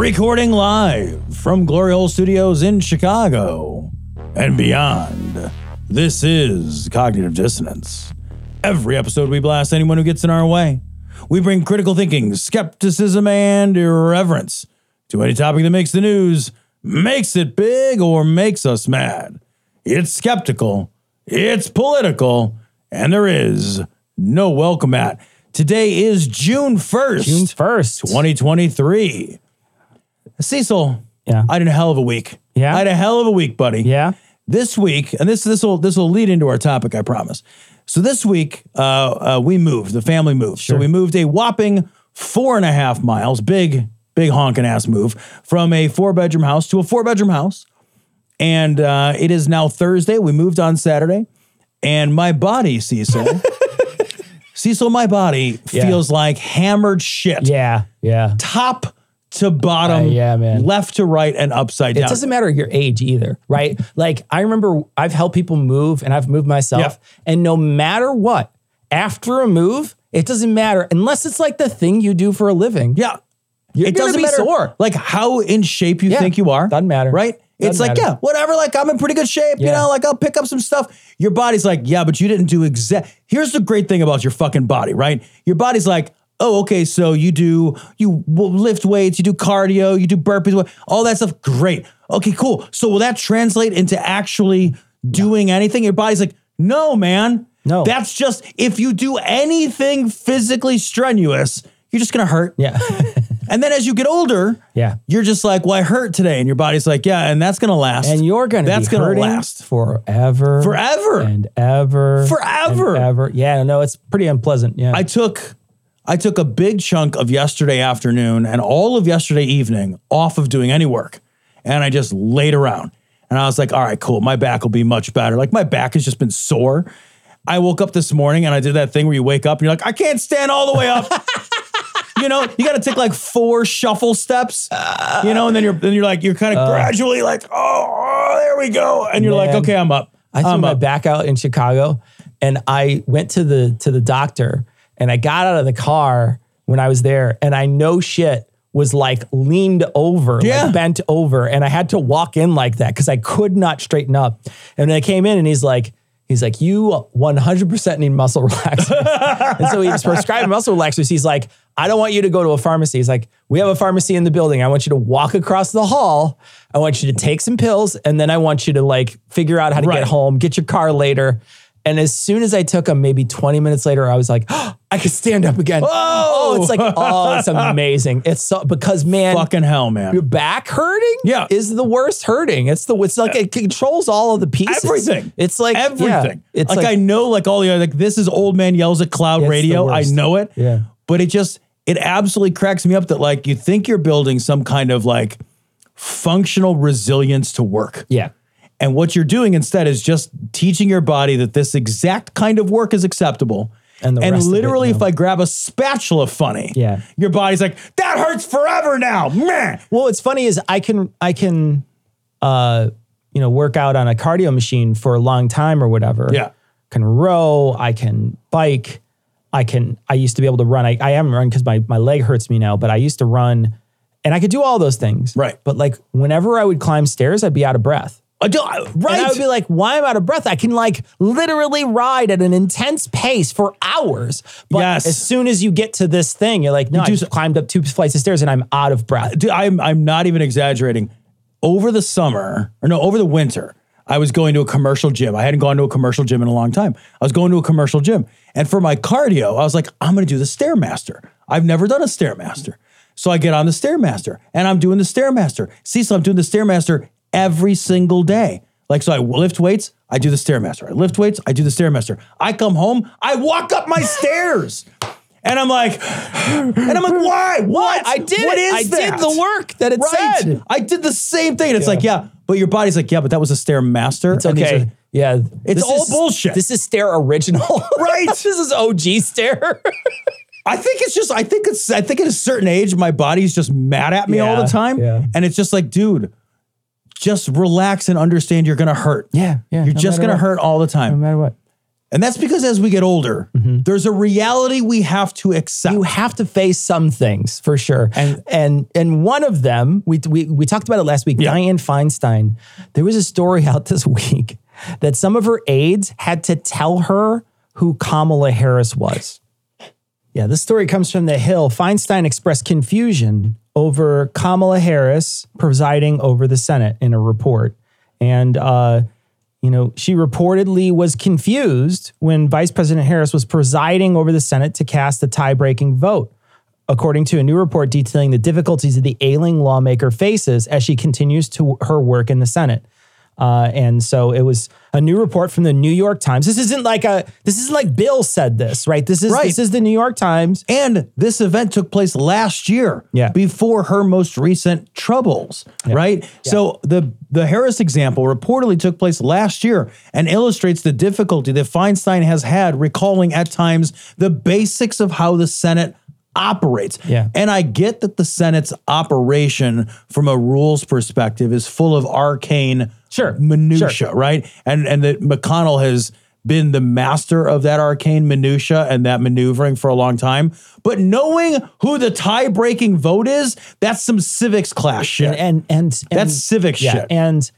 Recording live from Glory Hole Studios in Chicago and beyond. This is Cognitive Dissonance. Every episode, we blast anyone who gets in our way. We bring critical thinking, skepticism, and irreverence to any topic that makes the news, makes it big, or makes us mad. It's skeptical, it's political, and there is no welcome at. Today is June 1st. June 1st. 2023. Cecil, Yeah. I had a hell of a week. Yeah? I had a hell of a week, buddy. Yeah. This week, and this this will this will lead into our topic, I promise. So this week, uh, uh, we moved. The family moved. So we moved a whopping four and a half miles, big big honking ass move from a four bedroom house to a four bedroom house. And uh, it is now Thursday. We moved on Saturday, and my body, Cecil, Cecil, my body Yeah. feels like hammered shit Yeah. Yeah. top to bottom, Uh, yeah, man. left to right, and upside down. It doesn't matter your age either, right? Like I remember I've helped people move and I've moved myself. And no matter what, after a move, it doesn't matter unless it's like the thing you do for a living. yeah, You're it doesn't be matter. sore. Like how in shape you Yeah, think you are doesn't matter. right? it's Doesn't like matter. yeah, whatever. Like I'm in pretty good shape, you know. Like I'll pick up some stuff. Your body's like yeah, but you didn't do exact. Here's the great thing about your fucking body, right? Your body's like. Oh, okay. So you do you lift weights, you do cardio, you do burpees, all that stuff. Great. Okay, cool. So will that translate into actually doing anything? Your body's like, no, man. No. That's just if you do anything physically strenuous, you're just gonna hurt. Yeah. And then as you get older, Yeah. you're just like, well, I hurt today. And your body's like, yeah, and that's gonna last. and you're gonna That's gonna last. forever. Forever. And ever. Forever. and ever. Yeah, no, it's pretty unpleasant. Yeah. I took I took a big chunk of yesterday afternoon and all of yesterday evening off of doing any work. And I just laid around. And I was like, all right, cool. My back will be much better. Like my back has just been sore. I woke up this morning and I did that thing where you wake up and you're like, I can't stand all the way up. you know, you got to take like four shuffle steps, you know, and then you're then you're like you're kind of uh, gradually like, oh, oh, there we go, and you're like, okay, I'm up. I threw I'm my up. back out in Chicago and I went to the to the doctor and I got out of the car when I was there and I no shit was like leaned over, Yeah. like bent over and I had to walk in like that cuz I could not straighten up. And I came in and he's like He's like, you 100% need muscle relaxers. and so he was prescribing muscle relaxers. He's like, I don't want you to go to a pharmacy. He's like, we have a pharmacy in the building. I want you to walk across the hall. I want you to take some pills. And then I want you to like figure out how to Right. get home, get your car later. And as soon as I took them, maybe 20 minutes later, I was like, oh, I could stand up again. Oh, it's like, oh, it's amazing. It's so, because man, Fucking hell, man. your back hurting Yeah. is the worst hurting. It's the, it's like, it controls all of the pieces. Everything. It's like, yeah, everything. it's like, like, I know, like all the other, like this is old man yells at cloud radio. I know it. Yeah. But it just it absolutely cracks me up that like you think you're building some kind of like functional resilience to work. yeah. And what you're doing instead is just teaching your body that this exact kind of work is acceptable. And the rest of it, literally, no. if I grab a spatula funny, Yeah. your body's like, that hurts forever now. Man. Well, what's funny is I can I can uh you know work out on a cardio machine for a long time or whatever. Yeah. Can row, I can bike, I can I used to be able to run. I, I haven't run because my my leg hurts me now, but I used to run and I could do all those things. Right. But like whenever I would climb stairs, I'd be out of breath. I do- And I right. would be like, why am I out of breath? I can like literally ride at an intense pace for hours. But Yes. as soon as you get to this thing, you're like, no, I do just climbed up two flights of stairs and I'm out of breath. Dude, I'm I'm not even exaggerating. Over the summer, or no, over the winter, I was going to a commercial gym. I hadn't gone to a commercial gym in a long time. I was going to a commercial gym, and for my cardio, I was like, I'm going to do the stairmaster. I've never done a stairmaster, so I get on the stairmaster, and I'm doing the stairmaster. See, so I'm doing the stairmaster every single day. Like, so I lift weights, I do the Stairmaster. I lift weights, I do the Stairmaster. I come home, I walk up my stairs. And I'm like, and I'm like, why? What? I did what is I that? did the work that it right. said. I did the same thing. And it's like, yeah, but your body's like, yeah, but that was a Stairmaster. It's And okay. are- yeah. It's This all is- bullshit. This is Stair original. Right. this is OG Stair. I think it's just, I think it's, I think at a certain age, my body's just mad at me all the time. yeah. And it's just like, dude, just relax and understand you're going to hurt. Yeah, yeah, You're no just going to hurt all the time. No matter what. And that's because as we get older, Mm-hmm. there's a reality we have to accept. You have to face some things for sure. And- And and and one of them, we we we talked about it last week. Yeah. Dianne Feinstein. There was a story out this week that some of her aides had to tell her who Kamala Harris was. Yeah, this story comes from The Hill. Feinstein expressed confusion over Kamala Harris presiding over the Senate in a report. And, uh, you know, she reportedly was confused when Vice President Harris was presiding over the Senate to cast a tie breaking vote, according to a new report detailing the difficulties that the ailing lawmaker faces as she continues to her work in the Senate. Uh, and so it was a new report from the New York Times. This isn't like a this isn't like Bill said this, right? This is Right. this is the New York Times. and this event took place last year, Yeah. before her most recent troubles, right? So the the Harris example reportedly took place last year and illustrates the difficulty that Feinstein has had recalling at times the basics of how the Senate operates. Yeah. And I get that the Senate's operation from a rules perspective is full of arcane Sure. minutia, Sure. right? And and that McConnell has been the master of that arcane minutia and that maneuvering for a long time. But knowing who the tie-breaking vote is, that's some civics class shit. and and, and That's civic shit. And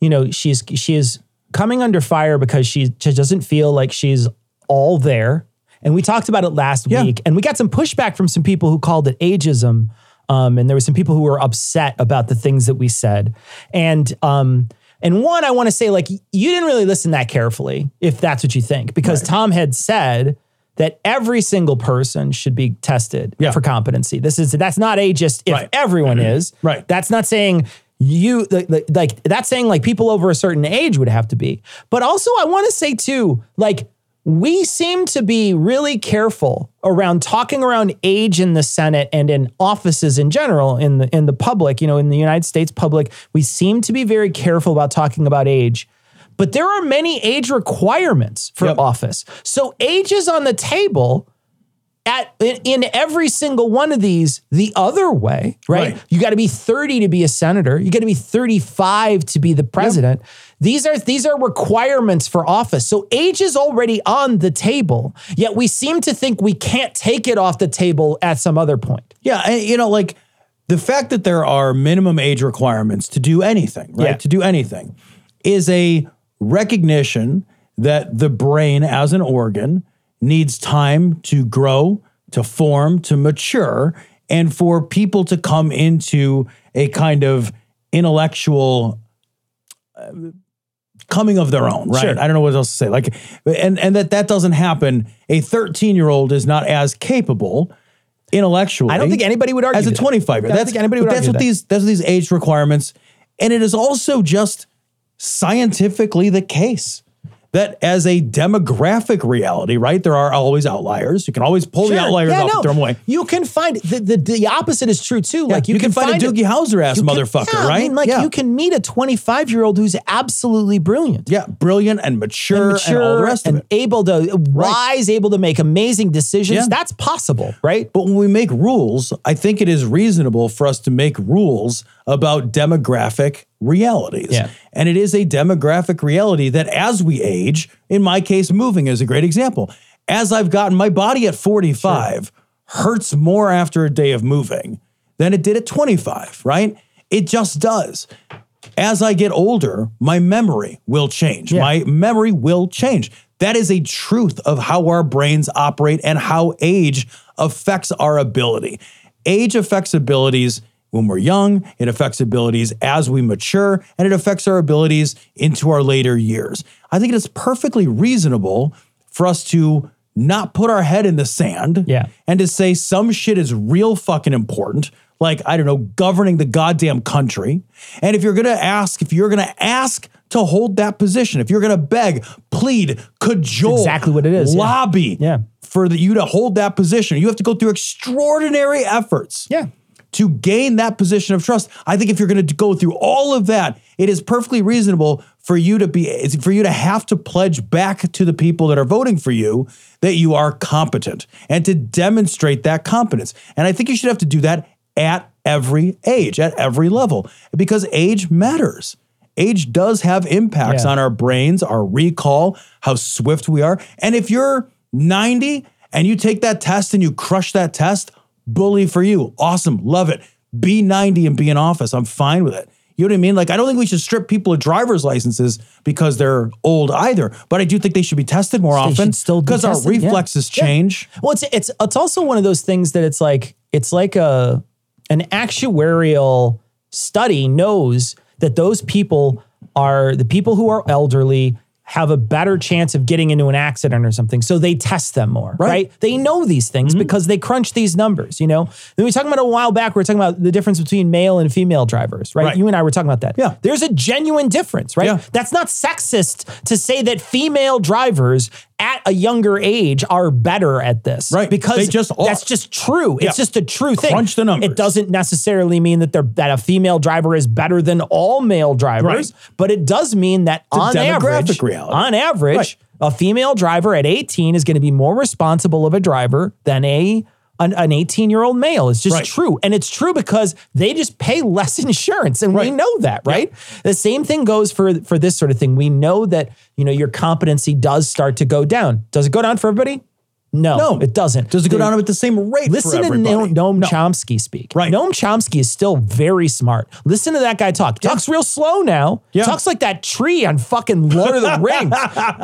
you know, she's she is coming under fire because she just doesn't feel like she's all there. And we talked about it last Yeah. week, and we got some pushback from some people who called it ageism. Um, and there were some people who were upset about the things that we said. And um, and one, I want to say, like, you didn't really listen that carefully, if that's what you think, because Tom had said that every single person should be tested Yeah. for competency. This is that's not ageist if Right. everyone is. Right. That's not saying you like, like- like that's saying like people over a certain age would have to be. But also I want to say too, like we seem to be really careful around talking around age in the Senate and in offices in general in the in the public, you know, in the United States public, we seem to be very careful about talking about age. But there are many age requirements for Yep. office. So age is on the table at in, in every single one of these the other way, right? Right. You got to be 30 to be a senator. You got to be 35 to be the president. These are these are requirements for office. So age is already on the table. Yet we seem to think we can't take it off the table at some other point. Yeah, and, you know, like the fact that there are minimum age requirements to do anything, right? Yeah. To do anything is a recognition that the brain as an organ needs time to grow, to form, to mature, and for people to come into a kind of intellectual uh, coming of their own, right? Sure. I don't know what else to say. Like, and and that that doesn't happen. A 13 year old is not as capable intellectually. I don't think anybody would argue as a 25 year. I That's think anybody would That's what that. these that's what these age requirements, and it is also just scientifically the case that as a demographic reality, right? There are always outliers. You can always pull the outliers Yeah, out no. and throw them away. You can find the, the the opposite is true too. like you, you, can, find, a Doogie Howser ass you can- motherfucker, yeah, I right? mean, like yeah. you can meet a 25 year old who's absolutely brilliant. yeah, brilliant and mature and, mature all the rest and of it. able to wise, able to make amazing decisions. Yeah. That's possible, right? But when we make rules, I think it is reasonable for us to make rules about demographic realities. Yeah. And it is a demographic reality that as we age, in my case, moving is a great example. As I've gotten my body at 45 hurts more after a day of moving than it did at 25, right? It just does. As I get older, my memory will change. Yeah. My memory will change. That is a truth of how our brains operate and how age affects our ability. Age affects abilities when we're young, it affects abilities as we mature, and it affects our abilities into our later years. I think it is perfectly reasonable for us to not put our head in the sand Yeah. and to say some shit is real fucking important, like, I don't know, governing the goddamn country. And if you're going to ask, if you're going to ask to hold that position, if you're going to beg, plead, cajole, exactly what it is, yeah. lobby Yeah. for the, you to hold that position, you have to go through extraordinary efforts Yeah. To gain that position of trust. I think if you're going to go through all of that, it is perfectly reasonable for you to be for you to have to pledge back to the people that are voting for you that you are competent and to demonstrate that competence. And I think you should have to do that at every age, at every level, because age matters. Age does have impacts Yeah. on our brains, our recall, how swift we are. And if you're 90 and you take that test and you crush that test, bully for you. Awesome. Love it. Be 90 and be in office. I'm fine with it. You know what I mean? Like, I don't think we should strip people of driver's licenses because they're old either, but I do think they should be tested more They often still be because our tested, yeah. reflexes Yeah. change. Well, it's it's it's also one of those things that it's like it's like a an actuarial study knows that those people are the people who are elderly have a better chance of getting into an accident or something. So they test them more, right? Right. They know these things mm-hmm. because they crunch these numbers, you know? Then we were talking about a while back, we were talking about the difference between male and female drivers, right? Right. You and I were talking about that. Yeah. There's a genuine difference, right? Yeah. That's not sexist to say that female drivers at a younger age are better at this. Right. Because They just are. that's just true. It's just a true thing. Crunch the numbers. It doesn't necessarily mean that they're that a female driver is better than all male drivers, Right. but it does mean that a on demographic average, reality. On average, Right. a female driver at 18 is going to be more responsible of a driver than a an, an 18 year old male. It's just Right. true. And it's true because they just pay less insurance. And we know that, right? The same thing goes for, for this sort of thing. We know that, you know, your competency does start to go down. Does it go down for everybody? No, No, it doesn't. Does it go down at the same rate? Listen for to? Noam, Noam No. Chomsky speak. Right. Noam Chomsky is still very smart. Listen to that guy talk. Talks real slow now. Yeah. Talks like that tree on fucking Lord of the Rings.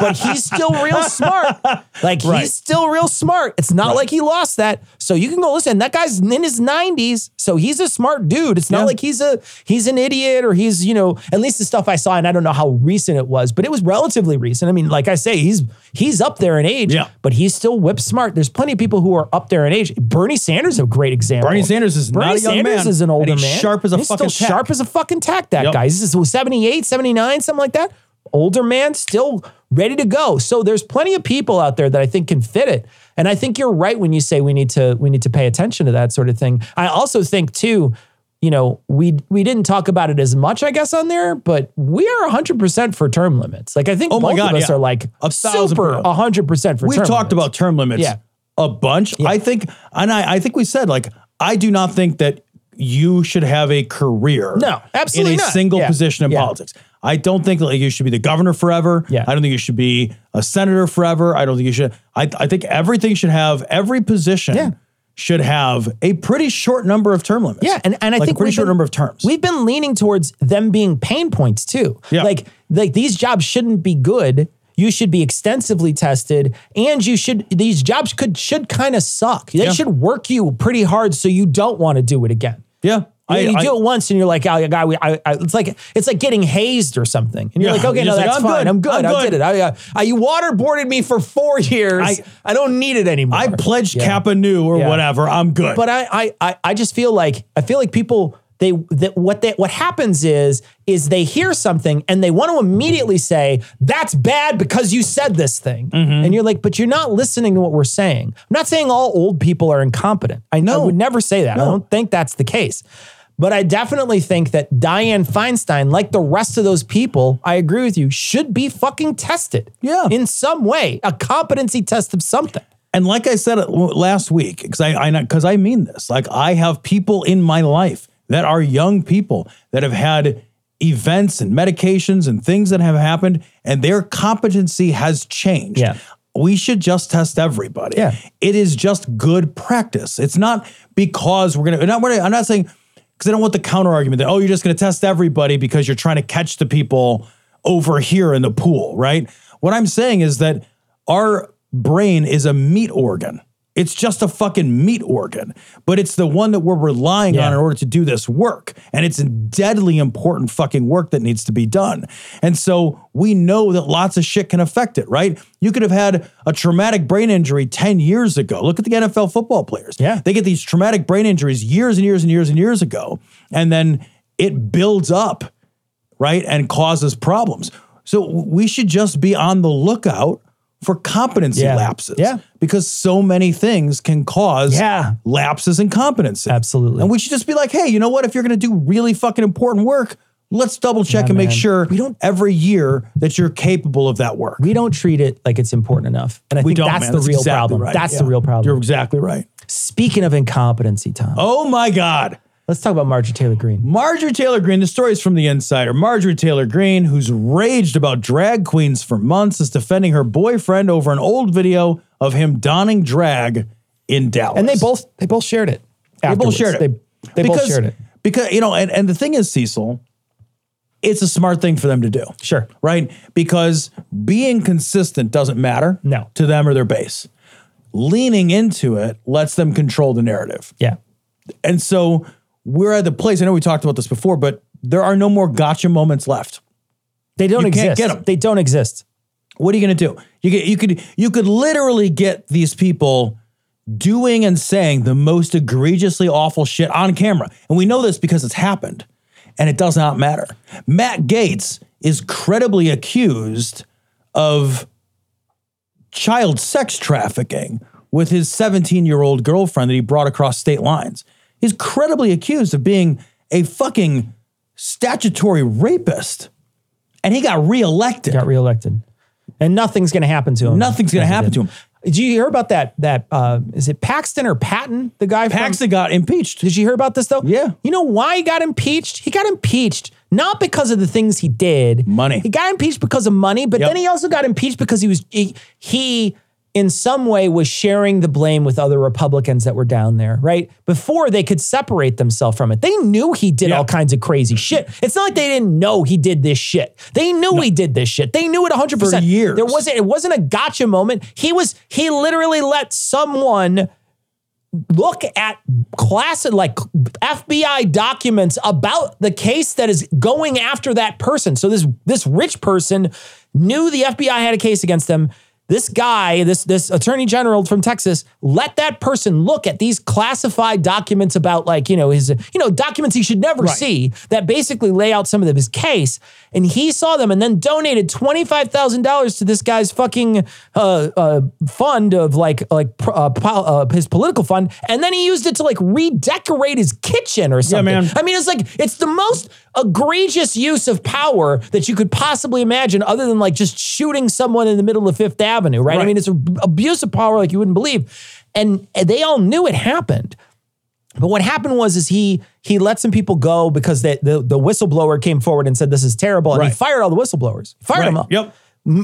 but he's still real smart. Like Right. he's still real smart. It's not like he lost that. So you can go listen. That guy's in his 90s. So he's a smart dude. It's not Yeah. like he's a he's an idiot or he's, you know, at least the stuff I saw, and I don't know how recent it was, but it was relatively recent. I mean, like I say, he's he's up there in age, Yeah. but he's still whip smart. There's plenty of people who are up there in age. Bernie Sanders is a great example. Bernie Sanders is Bernie not a young Sanders man, is an older man. sharp as a he's fucking still tack. sharp as a fucking tack. That Yep. guy. He's just 78, 79, something like that. Older man, still ready to go. So there's plenty of people out there that I think can fit it. And I think you're right when you say we need to we need to pay attention to that sort of thing. I also think too, you know, we we didn't talk about it as much, I guess, on there, but we are 100% for term limits. Like I think Oh my both God, of us yeah. are like A super per- 100% for term limits. We've talked limits. about term limits Yeah. a bunch. I think, and I, I think we said like, I do not think that you should have a career. No, absolutely in a not. single Yeah. position in Yeah. politics. I don't think like you should be the governor forever. Yeah. I don't think you should be a senator forever. I don't think you should. I, I think everything should have every position. Should have a pretty short number of term limits. Yeah, and, and I like think a pretty short been- number of terms. We've been leaning towards them being pain points too. Yeah. Like like these jobs shouldn't be good. You should be extensively tested, and you should these jobs could should kind of suck. They Yeah. should work you pretty hard so you don't want to do it again. yeah. I, you I- do it once and you're like, oh, we, I, I, it's like it's like getting hazed or something, and you're Yeah. like, okay, You're no, just like, that's I'm fine. good. I'm good. I'm I did it. I, uh, you waterboarded me for four years. I, I- don't need it anymore. I pledged Yeah. Kappa Nu or Yeah. whatever. I'm good. But I, I, I, I just feel like I feel like people they that what they what happens is is they hear something and they want to immediately say that's bad because you said this thing, Mm-hmm. and you're like, but you're not listening to what we're saying. I'm not saying all old people are incompetent. I know I would never say that. I don't think that's the case. But I definitely think that Dianne Feinstein, like the rest of those people, I agree with you, should be fucking tested. Yeah. In some way, a competency test of something. And like I said uh, last week, because I I because I mean this, like I have people in my life that are young people that have had events and medications and things that have happened, and their competency has changed. Yeah. We should just test everybody. Yeah. It is just good practice. It's not because we're gonna. Not, we're- I'm not saying because I don't want the counter argument that oh you're just gonna test everybody because you're trying to catch the people over here in the pool, right? What I'm saying is that our brain is a meat organ. It's just a fucking meat organ, but it's the one that we're relying Yeah. on in order to do this work. And it's deadly important fucking work that needs to be done. And so we know that lots of shit can affect it, right? You could have had a traumatic brain injury 10 years ago. Look at the NFL football players. Yeah. They get these traumatic brain injuries years and years and years and years ago. And then it builds up right? And causes problems. So we should just be on the lookout for competency Yeah. lapses. Yeah. Because so many things can cause Yeah. lapses in competency. Absolutely. And we should just be like, hey, you know what? If you're going to do really fucking important work, let's double check Yeah, and make sure We don't- every year that you're capable of that work. We don't treat it like it's important enough. And I We think don't, that's man. the real exactly problem. right. That's the real problem. You're exactly right. Speaking of incompetency, Tom, Oh my God. Let's talk about Marjorie Taylor Greene. Marjorie Taylor Greene, the story is from The Insider. Marjorie Taylor Greene, who's raged about drag queens for months, is defending her boyfriend over an old video of him donning drag in Dallas. And they both they both shared it. they both shared it. They, they both shared it. Because, you know, and, and the thing is, Cecil, it's a smart thing for them to do. Sure. Right? Because being consistent doesn't matter No. to them or their base. Leaning into it lets them control the narrative. Yeah. And so we're at the place, I know we talked about this before, but there are no more gotcha moments left. They don't You exist. get 'em. They don't exist. What are you going to do? You get, you could you could literally get these people doing and saying the most egregiously awful shit on camera. And we know this because it's happened. And it does not matter. Matt Gaetz is credibly accused of child sex trafficking with his 17-year-old girlfriend that he brought across state lines. He's credibly accused of being a fucking statutory rapist. And he got reelected. Got reelected. And nothing's gonna happen to him. Nothing's going to happen to him. Did you hear about that? That uh, is it Paxton or Patton, the guy from Paxton got impeached. Did you hear about this though? Yeah. You know why he got impeached? He got impeached not because of the things he did. Money. He got impeached because of money, but Yep. then he also got impeached because he was he, he in some way was sharing the blame with other Republicans that were down there, right? Before they could separate themselves from it. They knew he did Yeah. all kinds of crazy shit. It's not like they didn't know he did this shit. They knew he did this shit. They knew it 100%. For years. There wasn't it wasn't a gotcha moment. He was he literally let someone look at class like FBI documents about the case that is going after that person. So this this rich person knew the FBI had a case against them. This guy, this this attorney general from Texas, let that person look at these classified documents about like, you know, his you know, documents he should never Right. see that basically lay out some of his case. And he saw them and then donated $25,000 to this guy's fucking uh, uh, fund of like like uh, po- uh, his political fund, and then he used it to like redecorate his kitchen or something. Yeah, man. I mean, it's like it's the most egregious use of power that you could possibly imagine, other than like just shooting someone in the middle of Fifth Avenue, right? I mean, it's an abuse of power like you wouldn't believe, and they all knew it happened. But what happened was is he he let some people go because the the, the whistleblower came forward and said this is terrible, and he fired all the whistleblowers. Fired them Right. all Yep.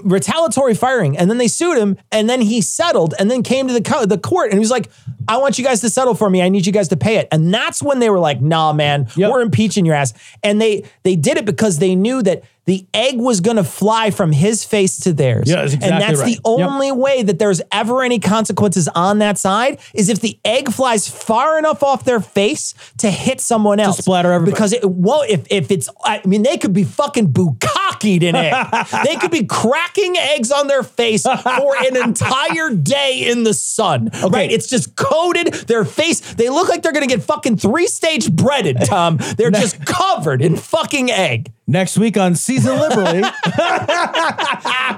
retaliatory firing and then they sued him and then he settled and then came to the co- the court and he was like I want you guys to settle for me I need you guys to pay it and that's when they were like nah man Yep. we're impeaching your ass and they they did it because they knew that the egg was going to fly from his face to theirs Yeah, that's and that's right. the Yep. only way that there's ever any consequences on that side is if the egg flies far enough off their face to hit someone else splatter everybody. because it won't if if it's I mean they could be fucking bukkakied in egg. they could be cracking eggs on their face for an entire day in the sun. Right? It's just coated their face. They look like they're gonna get fucking three stage breaded, Tom. They're just covered in fucking egg. Next week on Season Liberally.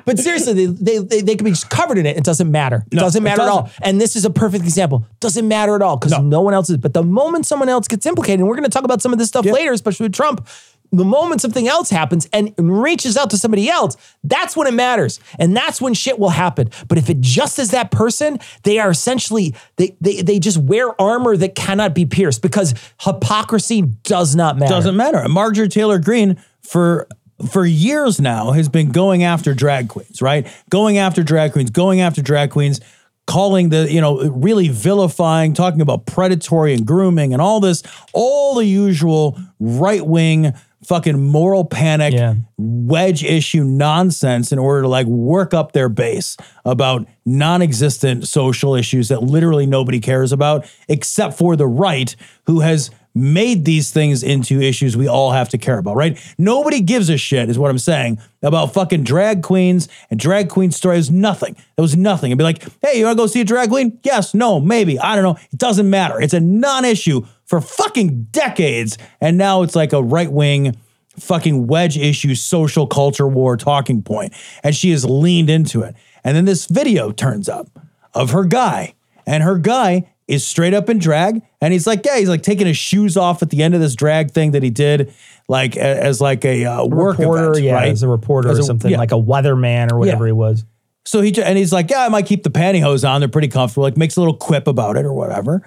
But seriously, they, they, they, can be just covered in it. It doesn't matter. It No, doesn't it matter at all. And this is a perfect example. Doesn't matter at all because No. no. one else is. But the moment someone else gets implicated, and we're going to talk about some of this stuff later, especially with Trump. The moment something else happens and reaches out to somebody else, that's when it matters. And that's when shit will happen. But if it just is that person, they are essentially, they, they, they just wear armor that cannot be pierced because hypocrisy does not matter. Doesn't matter. Marjorie Taylor Greene for for years now has been going after drag queens, right? Going after drag queens, going after drag queens, calling the, you know, really vilifying, talking about predatory and grooming and all this, all the usual right-wing fucking moral panic, Yeah. wedge issue nonsense in order to like work up their base about non existent social issues that literally nobody cares about except for the right who has made these things into issues we all have to care about, right? Nobody gives a shit, is what I'm saying, about fucking drag queens and drag queen stories. Nothing. It was nothing. It'd be like, hey, you wanna go see a drag queen? Yes, no, maybe. I don't know. It doesn't matter. It's a non issue for fucking decades. And now it's like a right wing fucking wedge issue social culture war talking point. and she has leaned into it and then this video turns up of her guy and her guy is straight up in drag and he's like yeah he's like taking his shoes off at the end of this drag thing that he did like as like a uh, work reporter, event, yeah, right? as a reporter As or something, yeah. like a weatherman or whatever Yeah. he was. So he and he's like, yeah, I might keep the pantyhose on. They're pretty comfortable. Like makes a little quip about it or whatever.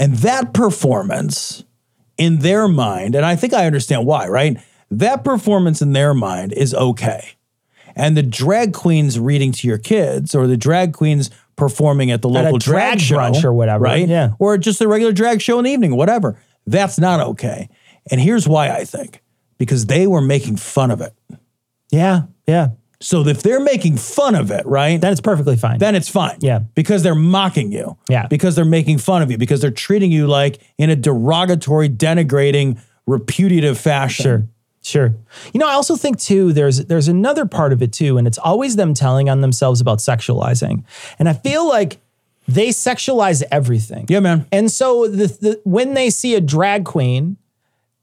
And that performance in their mind, and I think I understand why, right? That performance in their mind is okay. And the drag queens reading to your kids or the drag queens performing at the At local drag drag, show brunch or whatever, right? yeah. Or just a regular drag show in the evening, whatever. That's not okay. And here's why I think because they were making fun of it. Yeah, yeah. So if they're making fun of it, right? Then it's perfectly fine. then it's fine. Yeah. Because they're mocking you. Yeah. Because they're making fun of you. Because they're treating you like in a derogatory, denigrating, repudiative fashion. Sure. Sure. You know, I also think too, there's there's another part of it too, and it's always them telling on themselves about sexualizing. And I feel like they sexualize everything. Yeah, man. And so the, the when they see a drag queen,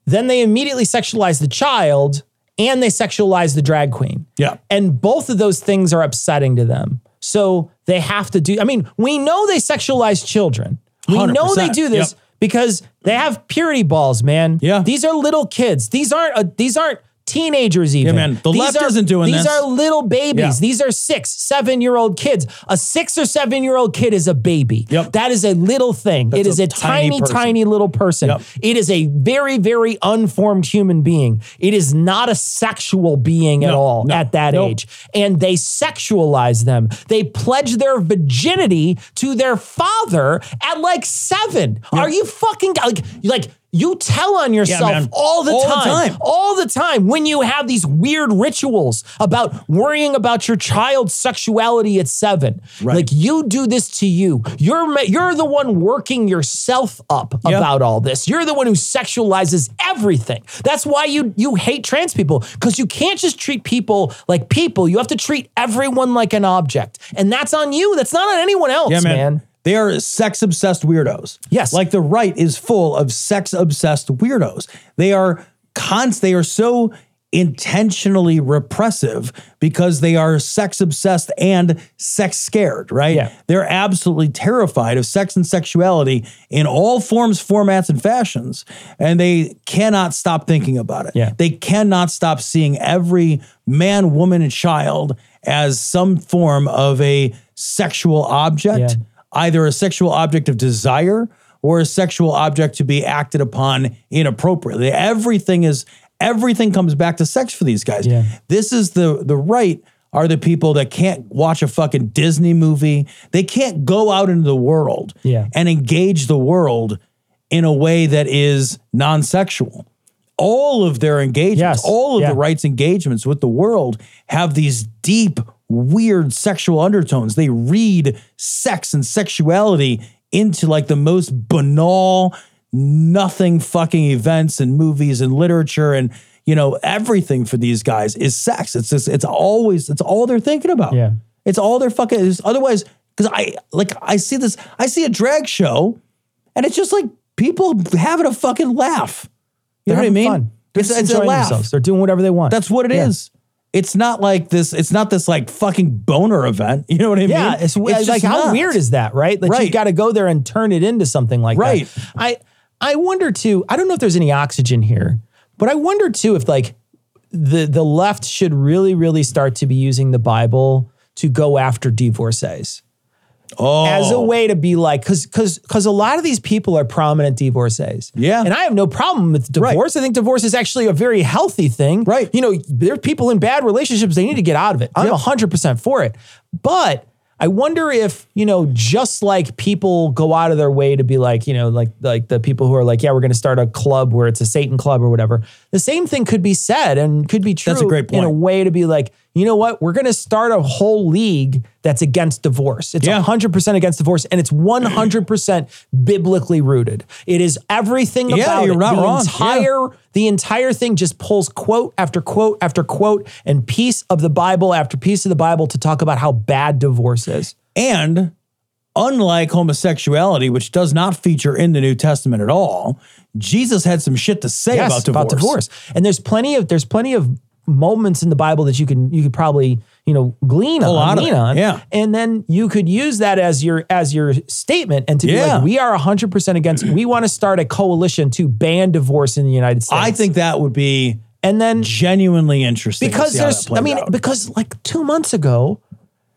then they immediately sexualize the child and they sexualize the drag queen. Yeah. And both of those things are upsetting to them. So they have to do, I mean, we know they sexualize children. We know they do this Yep. because they have purity balls, man. Yeah. These are little kids. These aren't, uh, these aren't teenagers even. man. The These left are- isn't doing These this. are little babies. Yeah. These are six, seven year old kids. A six or seven year old kid is a baby. Yep. That is a little thing. It is a a tiny tiny, tiny little person. Yep. It is a very, very unformed human being. It is not a sexual being at all no, at that age. And they sexualize them. They pledge their virginity to their father at like seven. Are you fucking like like you tell on yourself man. all the All the time. time. All the time when you have these weird rituals about worrying about your child's sexuality at seven. Right. Like you do this to you. You're you're the one working yourself up Yep. about all this. You're the one who sexualizes everything. That's why you you hate trans people because you can't just treat people like people. You have to treat everyone like an object, and that's on you. That's not on anyone else, Yeah, man. man. They are sex obsessed weirdos. Yes. Like the right is full of sex obsessed weirdos. They are cons they are so intentionally repressive because they are sex obsessed and sex scared, right? Yeah. They're absolutely terrified of sex and sexuality in all forms, formats, and fashions. And they cannot stop thinking about it. Yeah. They cannot stop seeing every man, woman, and child as some form of a sexual object, Yeah. Either a sexual object of desire or a sexual object to be acted upon inappropriately. Everything is everything comes back to sex for these guys. Yeah. This is the the right are the people that can't watch a fucking Disney movie. They can't go out into the world Yeah. and engage the world in a way that is non-sexual. All of their engagements, Yes. all of Yeah. the rights engagements with the world have these deep, weird sexual undertones. They read sex and sexuality into like the most banal, nothing fucking events and movies and literature and you know everything for these guys is sex. It's just it's always it's all they're thinking about. Yeah. It's all they're fucking. It's, otherwise, because I like I see this, I see a drag show, and it's just like people having a fucking laugh. You know what I mean? Fun. They're It's, it's a laugh. themselves. They're doing whatever they want. That's what it is. Yeah. It's not like this. It's not this like fucking boner event. You know what I mean? Yeah, it's, it's like how not. weird is that, right? Like you Right. got to go there and turn it into something like Right. that. I I wonder too. I don't know if there's any oxygen here, but I wonder too if like the the left should really really start to be using the Bible to go after divorcees Oh, as a oh. way to be like because because because a lot of these people are prominent divorcees. Yeah. and I have no problem with divorce. I think divorce is actually a very healthy thing. Right. You know, there are people in bad relationships. They need to get out of it. I'm Yep. hundred percent for it, but. I wonder if, you know, just like people go out of their way to be like, you know, like like the people who are like, yeah, we're going to start a club where it's a Satan club or whatever. The same thing could be said and could be true That's a great point. in a way to be like, you know what? We're going to start a whole league that's against divorce. It's Yeah. 100% against divorce and it's 100% biblically rooted. It is everything Yeah, about you're it. not the wrong. entire the entire thing just pulls quote after quote after quote and piece of the Bible after piece of the Bible to talk about how bad divorce is. And unlike homosexuality, which does not feature in the New Testament at all, Jesus had some shit to say Yes, about divorce. And there's plenty of there's plenty of moments in the Bible that you can you could probably you know glean a on, lean on, yeah. and then you could use that as your as your statement and to be like, we are 100 percent against. We want to start a coalition to ban divorce in the United States. I think that would be and then genuinely interesting. because there's I mean out. because like 2 months ago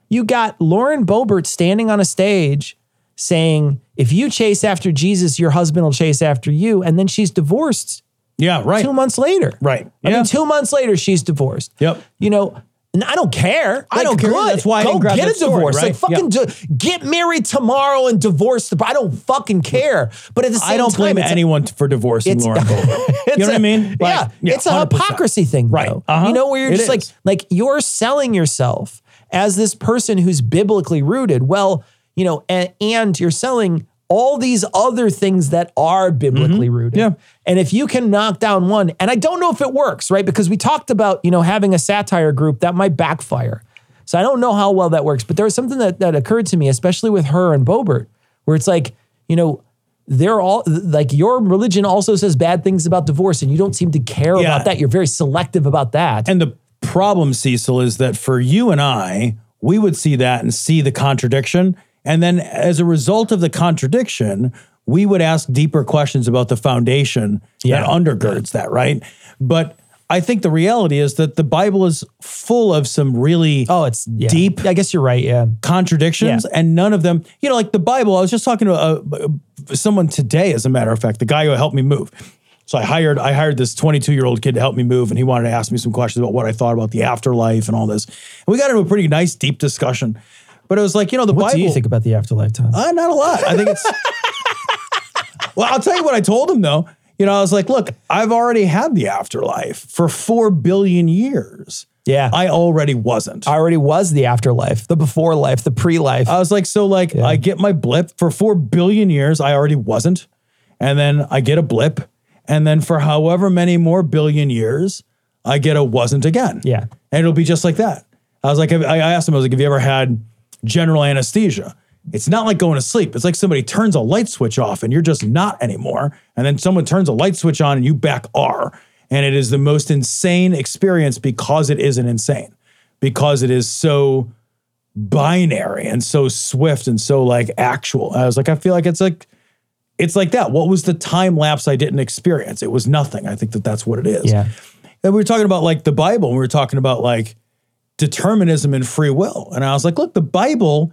you got Lauren Boebert standing on a stage saying if you chase after Jesus your husband will chase after you and then she's divorced yeah, right. 2 months later Right. I Yeah. mean 2 months later she's divorced Yep. you know and I don't care. I don't care. That's why I Go didn't grab get a story, divorce. right? Like fucking do, get married tomorrow and divorce the. I don't fucking care. But at the same I don't time, blame it's a- anyone for divorcing Lauren Boebert. you it's know what a- I mean? Like, yeah, it's a 100%. hypocrisy thing, Right. though. Uh-huh. You know, where you're It just like, like you're selling yourself as this person who's biblically rooted. Well, you know, and, and you're selling all these other things that are biblically rooted. Mm-hmm. Yeah. And if you can knock down one, and I don't know if it works, right? Because we talked about, you know, having a satire group that might backfire. So I don't know how well that works, but there was something that, that occurred to me, especially with her and Boebert, where it's like, you know, they're all like your religion also says bad things about divorce, and you don't seem to care Yeah. about that. You're very selective about that. And the problem, Cecil, is that for you and I, we would see that and see the contradiction. And then as a result of the contradiction, we would ask deeper questions about the foundation Yeah. that undergirds that, right? But I think the reality is that the Bible is full of some really oh, it's yeah. deep I guess you're right. Yeah. contradictions Yeah. and none of them you know like the bible i was just talking to uh someone today as a matter of fact the guy who helped me move so i hired i hired this 22 year old kid to help me move and he wanted to ask me some questions about what i thought about the afterlife and all this and we got into a pretty nice deep discussion but it was like you know the Bible. What bible do you think about the afterlife time? uh, not a lot. I think it's. well, I'll tell you what I told him though. You know, I was like, look, I've already had the afterlife for four billion years. Yeah. I already wasn't. I already was the afterlife, the before life, the pre life. I was like, so like I get my blip for four billion years. I already wasn't, and then I get a blip, and then for however many more billion years, I get a wasn't again. Yeah. and it'll be just like that. I was like, I asked him, I was like, have you ever had general anesthesia? It's not like going to sleep. It's like somebody turns a light switch off and you're just not anymore, and then someone turns a light switch on and you back are, and it is the most insane experience because it isn't insane, because it is so binary and so swift and so like actual. I was like, I feel like it's like it's like that. What was the time lapse I didn't experience? It was nothing. I think that that's what it is. yeah. And we were talking about like the Bible. And we were talking about like determinism and free will. And I was like, look, the Bible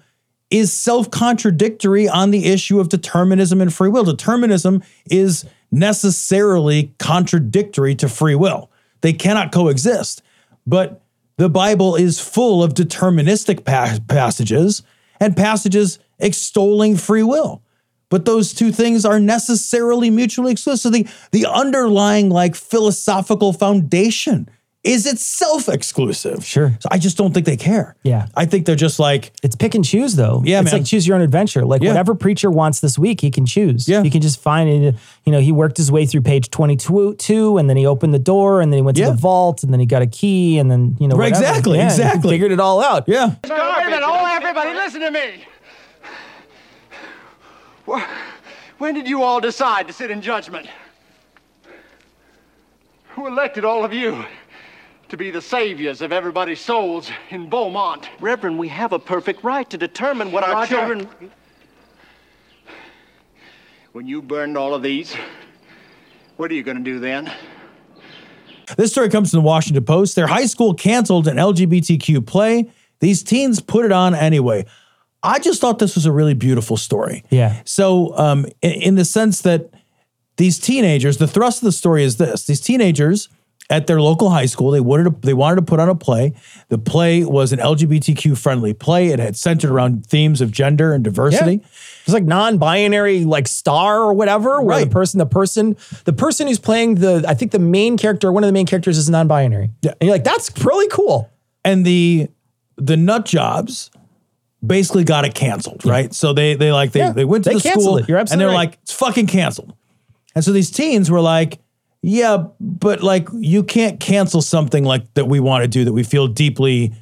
is self-contradictory on the issue of determinism and free will. Determinism is necessarily contradictory to free will. They cannot coexist. But the Bible is full of deterministic pa- passages and passages extolling free will. But those two things are necessarily mutually exclusive. The, the underlying like philosophical foundation is itself exclusive. Sure. So I just don't think they care. Yeah. I think they're just like, It's pick and choose though. Yeah, it's man. like choose your own adventure. Like Yeah. whatever preacher wants this week, he can choose. Yeah. He can just find it. You know, he worked his way through page 22 two, and then he opened the door and then he went to Yeah. the vault and then he got a key and then, you know, Right, exactly, Yeah, exactly. Figured it all out. yeah. Wait a minute, oh, everybody, listen to me. When did you all decide to sit in judgment? Who elected all of you to be the saviors of everybody's souls in Bomont? Reverend, we have a perfect right to determine what our Roger. children. When you burned all of these, what are you going to do then? This story comes from the Washington Post. Their high school canceled an LGBTQ play. These teens put it on anyway. I just thought this was a really beautiful story. Yeah. So, um, in, in the sense that these teenagers, the thrust of the story is this: these teenagers at their local high school. They wanted to, they wanted to put on a play. The play was an LGBTQ friendly play. It had centered around themes of gender and diversity. It's like non-binary, like star or whatever, where the person, the person, the person who's playing the, I think the main character, one of the main characters is non-binary. Yeah. And you're like, that's really cool. and the the nut jobs basically got it canceled, right? So they they like they Yeah, they went to they the school it. You're and they're right. like it's fucking canceled. And so these teens were like, yeah, but like you can't cancel something like that we want to do that we feel deeply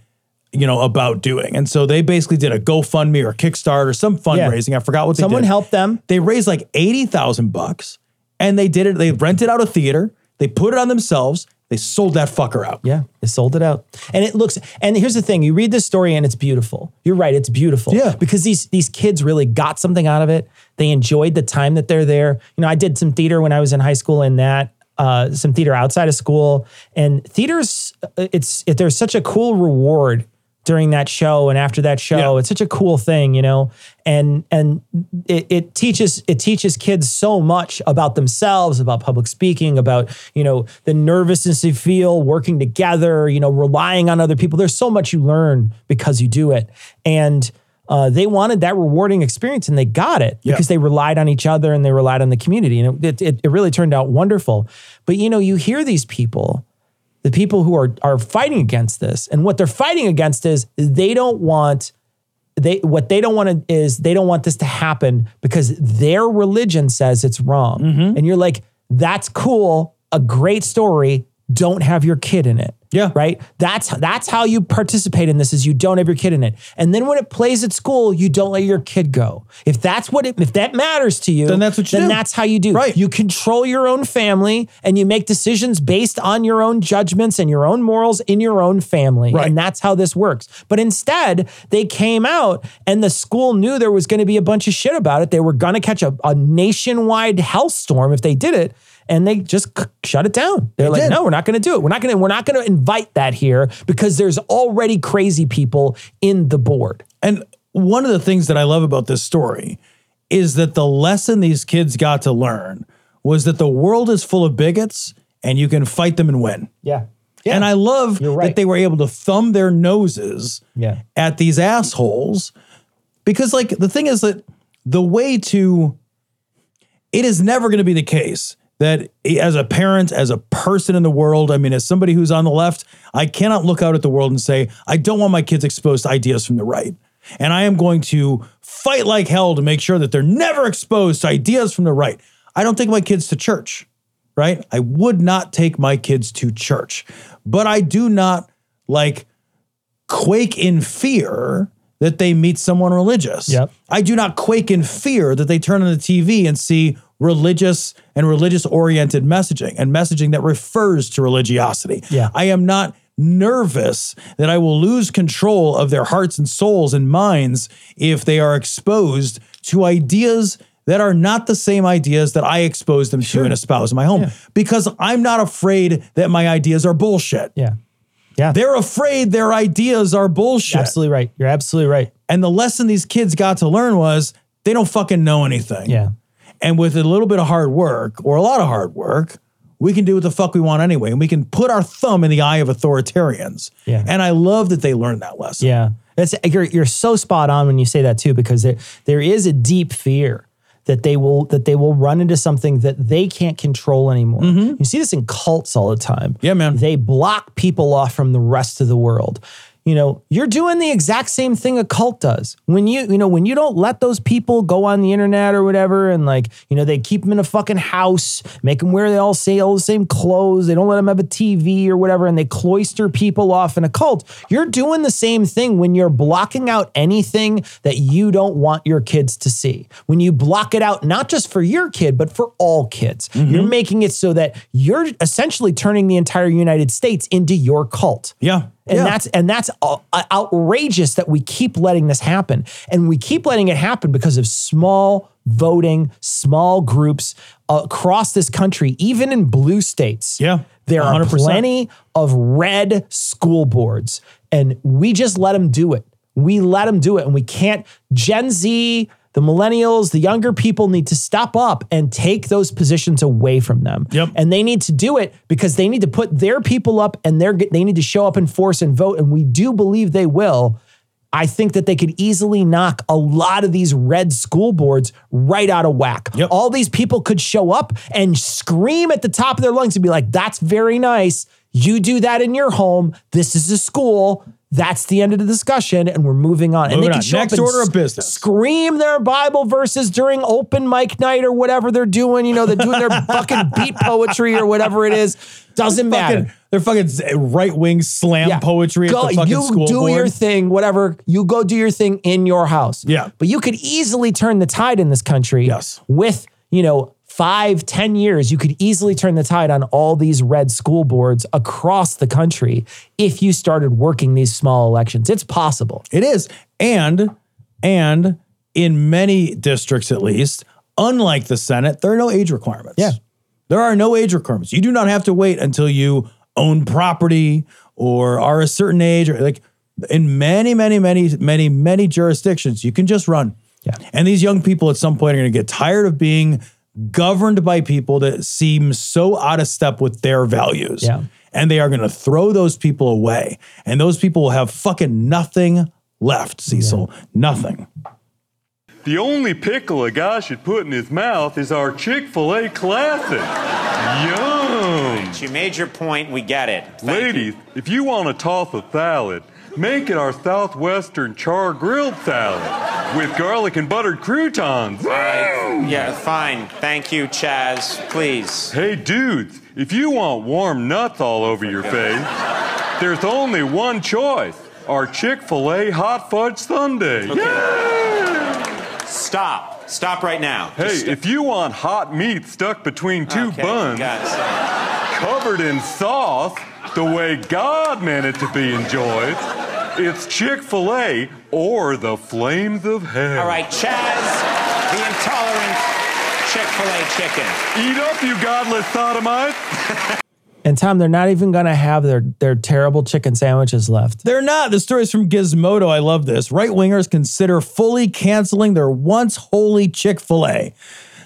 you know about doing. And so they basically did a GoFundMe or Kickstarter, or some fundraising. I forgot what Someone helped them. They raised like 80,000 bucks and they did it they rented out a theater, they put it on themselves, they sold that fucker out. Yeah, they sold it out. And it looks and here's the thing, you read this story and it's beautiful. You're right, it's beautiful. Yeah. Because these these kids really got something out of it. They enjoyed the time that they're there. You know, I did some theater when I was in high school and that uh, some theater outside of school. And theaters uh, it's it, there's such a cool reward during that show and after that show. Yeah. it's such a cool thing you know? And and it, it teaches it teaches kids so much about themselves about public speaking about you know the nervousness you feel working together you know relying on other people. There's so much you learn because you do it. And uh, they wanted that rewarding experience and they got it Yeah. because they relied on each other and they relied on the community. And it, it, it really turned out wonderful. But you know you hear these people the people who are are fighting against this. And what they're fighting against is they don't want they what they don't want to is they don't want this to happen because their religion says it's wrong. Mm-hmm. and you're like that's cool. A great story. Don't have your kid in it Yeah. right that's that's how you participate in this is you don't have your kid in it and then when it plays at school you don't let your kid go if that's what it if that matters to you Then that's what you then do. that's how you do Right. you control your own family and you make decisions based on your own judgments and your own morals in your own family. Right. And that's how this works. But instead, they came out and the school knew there was going to be a bunch of shit about it. They were going to catch a, a nationwide hellstorm if they did it. And they just c- shut it down. They're like, did. no, we're not going to do it. We're not going to. We're not going to invite that here because there's already crazy people in the board. And one of the things that I love about this story is that the lesson these kids got to learn was that the world is full of bigots and you can fight them and win. Yeah. Yeah. And I love right. that they were able to thumb their noses Yeah. at these assholes because, like, the thing is that the way to, it is never going to be the case that as a parent, as a person in the world, I mean, as somebody who's on the left, I cannot look out at the world and say, I don't want my kids exposed to ideas from the right. And I am going to fight like hell to make sure that they're never exposed to ideas from the right. I don't take my kids to church, right? I would not take my kids to church, but I do not like quake in fear that they meet someone religious. Yep. I do not quake in fear that they turn on the TV and see religious and religious oriented messaging and messaging that refers to religiosity. Yeah. I am not nervous that I will lose control of their hearts and souls and minds if they are exposed to ideas that are not the same ideas that I expose them to and espouse in my home because I'm not afraid that my ideas are bullshit. Yeah. Yeah. They're afraid their ideas are bullshit. absolutely right. You're absolutely right. And the lesson these kids got to learn was they don't fucking know anything. Yeah. And with a little bit of hard work or a lot of hard work, we can do what the fuck we want anyway. And we can put our thumb in the eye of authoritarians. Yeah. And I love that they learned that lesson. Yeah, that's you're you're so spot on when you say that too, because there there is a deep fear that they will that they will run into something that they can't control anymore. You see this in cults all the time. Mm-hmm. Yeah, man. They block people off from the rest of the world. You know, you're doing the exact same thing a cult does. When you, you know, when you don't let those people go on the internet or whatever, and like, you know, they keep them in a fucking house, make them wear they all say all the same clothes, they don't let them have a TV or whatever, and they cloister people off in a cult. You're doing the same thing when you're blocking out anything that you don't want your kids to see. When you block it out, not just for your kid, but for all kids, mm-hmm. you're making it so that you're essentially turning the entire United States into your cult. Yeah. And Yeah. that's and that's uh, outrageous that we keep letting this happen, and we keep letting it happen because of small voting, small groups across this country, even in blue states. Yeah, there are 100%. plenty of red school boards, and we just let them do it. We let them do it, and we can't. Gen Z. the millennials, the younger people need to step up and take those positions away from them. Yep. And they need to do it because they need to put their people up and they're, they need to show up in force and vote. And we do believe they will. I think that they could easily knock a lot of these red school boards right out of whack. Yep. All these people could show up and scream at the top of their lungs and be like, that's very nice. You do that in your home. This is a school. That's the end of the discussion, and we're moving on. and Moving they can on. show Next up and order of business. Scream their Bible verses during open mic night or whatever they're doing. You know, they're doing their fucking beat poetry or whatever it is. Doesn't matter. Fucking, they're fucking right wing slam Yeah. poetry Go- at the fucking you school do board. your thing, whatever. You go do your thing in your house. Yeah. But you could easily turn the tide in this country. Yes. With, you know, five, ten years, you could easily turn the tide on all these red school boards across the country if you started working these small elections. It's possible. It is. And and in many districts at least, unlike the Senate, there are no age requirements. Yeah. There are no age requirements. You do not have to wait until you own property or are a certain age or like in many, many, many, many, many jurisdictions, you can just run. Yeah. And these young people at some point are going to get tired of being governed by people that seem so out of step with their values. Yeah. And they are going to throw those people away. And those people will have fucking nothing left, Cecil. Nothing. The only pickle a guy should put in his mouth is our Chick fil A classic. Yum! You made your point. We get it. Thank Ladies, if you want to toss a salad, make it our Southwestern char grilled salad with garlic and buttered croutons. you. Yeah, fine. Thank you, Chaz. Please. Hey, dudes, if you want warm nuts all over your face, there's only one choice our Chick fil A hot fudge sundae. Yeah! Stop. Stop right now. Hey, if you want hot meat stuck between two Okay, buns, covered in sauce, the way God meant it to be enjoyed, it's Chick fil A or the flames of hell. All right, Chaz, the intolerant Chick fil A chicken. Eat up, you godless sodomite. And Tom, they're not even going to have their, their terrible chicken sandwiches left. They're not. The story's from Gizmodo. I love this. Right wingers consider fully canceling their once holy Chick fil A.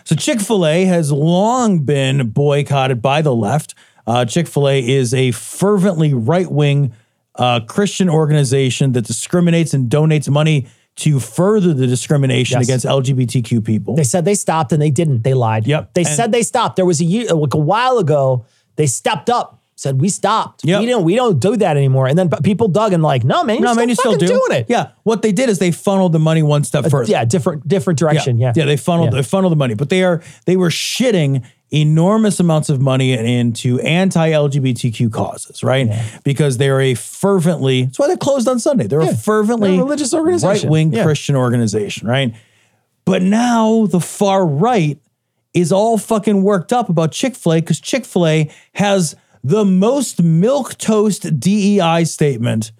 So, Chick fil A has long been boycotted by the left. Uh, Chick fil A is a fervently right wing uh, Christian organization that discriminates and donates money to further the discrimination Yes. against LGBTQ people. They said they stopped and they didn't. They lied. Yep. They And- said they stopped. There was a year, like a while ago, they stepped up, said we stopped. Yep. We don't we don't do that anymore. And then people dug and like, no man, you're no, still man, you still do. doing it. Yeah. What they did is they funneled the money one step further. Yeah, different different direction. Yeah. Yeah, they funneled Yeah. they funneled the money, but they are they were shitting enormous amounts of money into anti-LGBTQ causes, right? Because they're a fervently that's why they closed on Sunday. They're Yeah, a fervently they're a religious organization. right-wing Yeah. Christian organization, right? But now the far right is all fucking worked up about Chick-fil-A because Chick-fil-A has the most milquetoast DEI statement.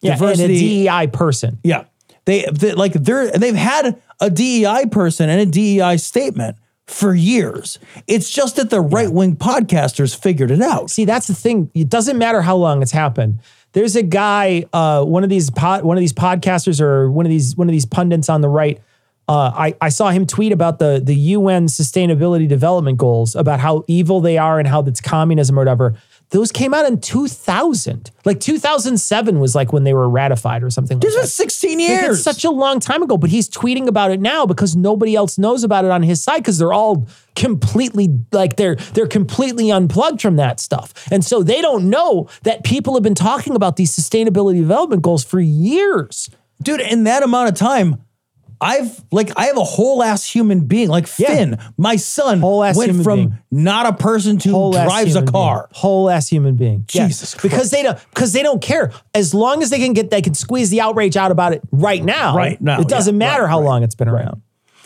Yeah, and a DEI person. Yeah. They, they like they're they've had a DEI person and a DEI statement for years. It's just that the right wing podcasters figured it out. See, that's the thing. It doesn't matter how long it's happened. There's a guy, uh, one of these pod, one of these podcasters or one of these one of these pundits on the right. Uh, I, I saw him tweet about the the UN Sustainability Development Goals about how evil they are and how it's communism or whatever. Those came out in 2000. Like 2007 was like when they were ratified or something. This like was 16 Like, years. It's such a long time ago, but he's tweeting about it now because nobody else knows about it on his side because they're all completely like they're they're completely unplugged from that stuff. And so they don't know that people have been talking about these sustainability development goals for years. Dude, in that amount of time, I've like I have a whole ass human being like Yeah. Finn, my son Whole ass went from being. not a person to Whole drives a car. being. Whole ass human being. Jesus Because they don't because they don't care. As long as they can get they can squeeze the outrage out about it right now. Right now, It doesn't yeah, matter right, how right, long it's been around.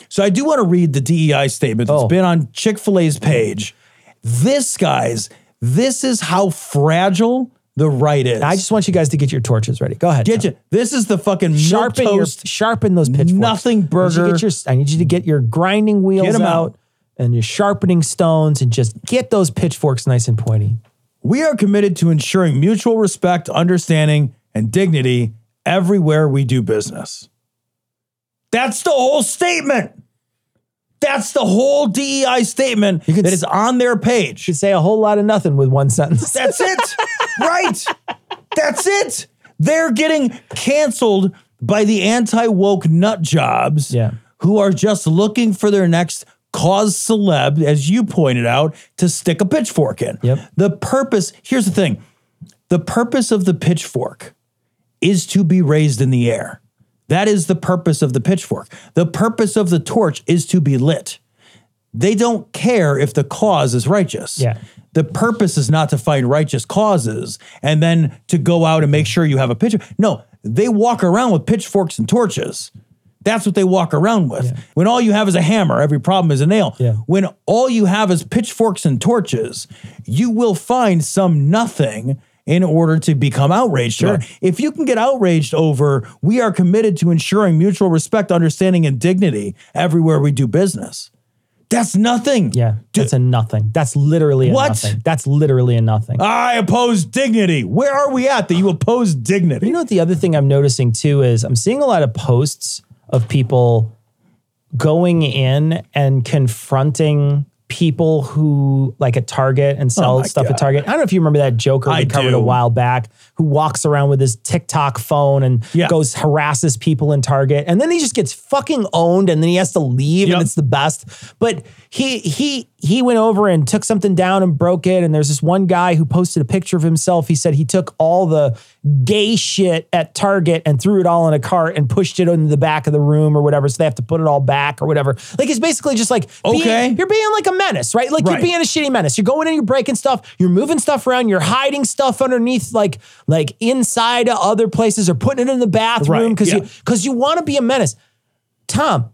So I do want to read the DEI statement that's Oh. been on Chick-fil-A's page. This guys, this is how fragile the right is. I just want you guys to get your torches ready. Go ahead. get you. This is the fucking sharpen your toast. sharpen those pitchforks. nothing I need, you burger. get your, I need you to get your grinding wheels out, out. and your sharpening stones and just get those pitchforks nice and pointy. We are committed to ensuring mutual respect, understanding, and dignity everywhere we do business. That's the whole statement. That's the whole DEI statement that is on their page. You say a whole lot of nothing with one sentence. That's it. right. That's it. They're getting canceled by the anti woke nut jobs Yeah. who are just looking for their next cause celeb, as you pointed out, to stick a pitchfork in. Yep. The purpose, here's the thing the purpose of the pitchfork is to be raised in the air. That is the purpose of the pitchfork. The purpose of the torch is to be lit. They don't care if the cause is righteous. Yeah. The purpose is not to find righteous causes and then to go out and make sure you have a pitch. No, they walk around with pitchforks and torches. That's what they walk around with. When all you have is a hammer, every problem is a nail. Yeah. When all you have is pitchforks and torches, you will find some nothing in order to become outraged. it. If you can get outraged over, we are committed to ensuring mutual respect, understanding, and dignity everywhere we do business. That's nothing. Yeah, that's a nothing. That's literally a What? nothing. That's literally a nothing. I oppose dignity. Where are we at that you oppose dignity? You know what the other thing I'm noticing too is I'm seeing a lot of posts of people going in and confronting people who like at Target and sell Oh stuff God. at Target. I don't know if you remember that Joker I we covered do. a while back who walks around with his TikTok phone and Yeah. goes harasses people in Target and then he just gets fucking owned and then he has to leave Yep. and it's the best. But he he he went over and took something down and broke it and there's this one guy who posted a picture of himself. He said he took all the gay shit at Target and threw it all in a cart and pushed it in the back of the room or whatever so they have to put it all back or whatever. Like it's basically just like being- Okay. you're being like a menace, right? Like Right. you're being a shitty menace. You're going in, you're breaking stuff, you're moving stuff around, you're hiding stuff underneath, like like inside of other places, or putting it in the bathroom Right, because yeah. you because you want to be a menace. Tom,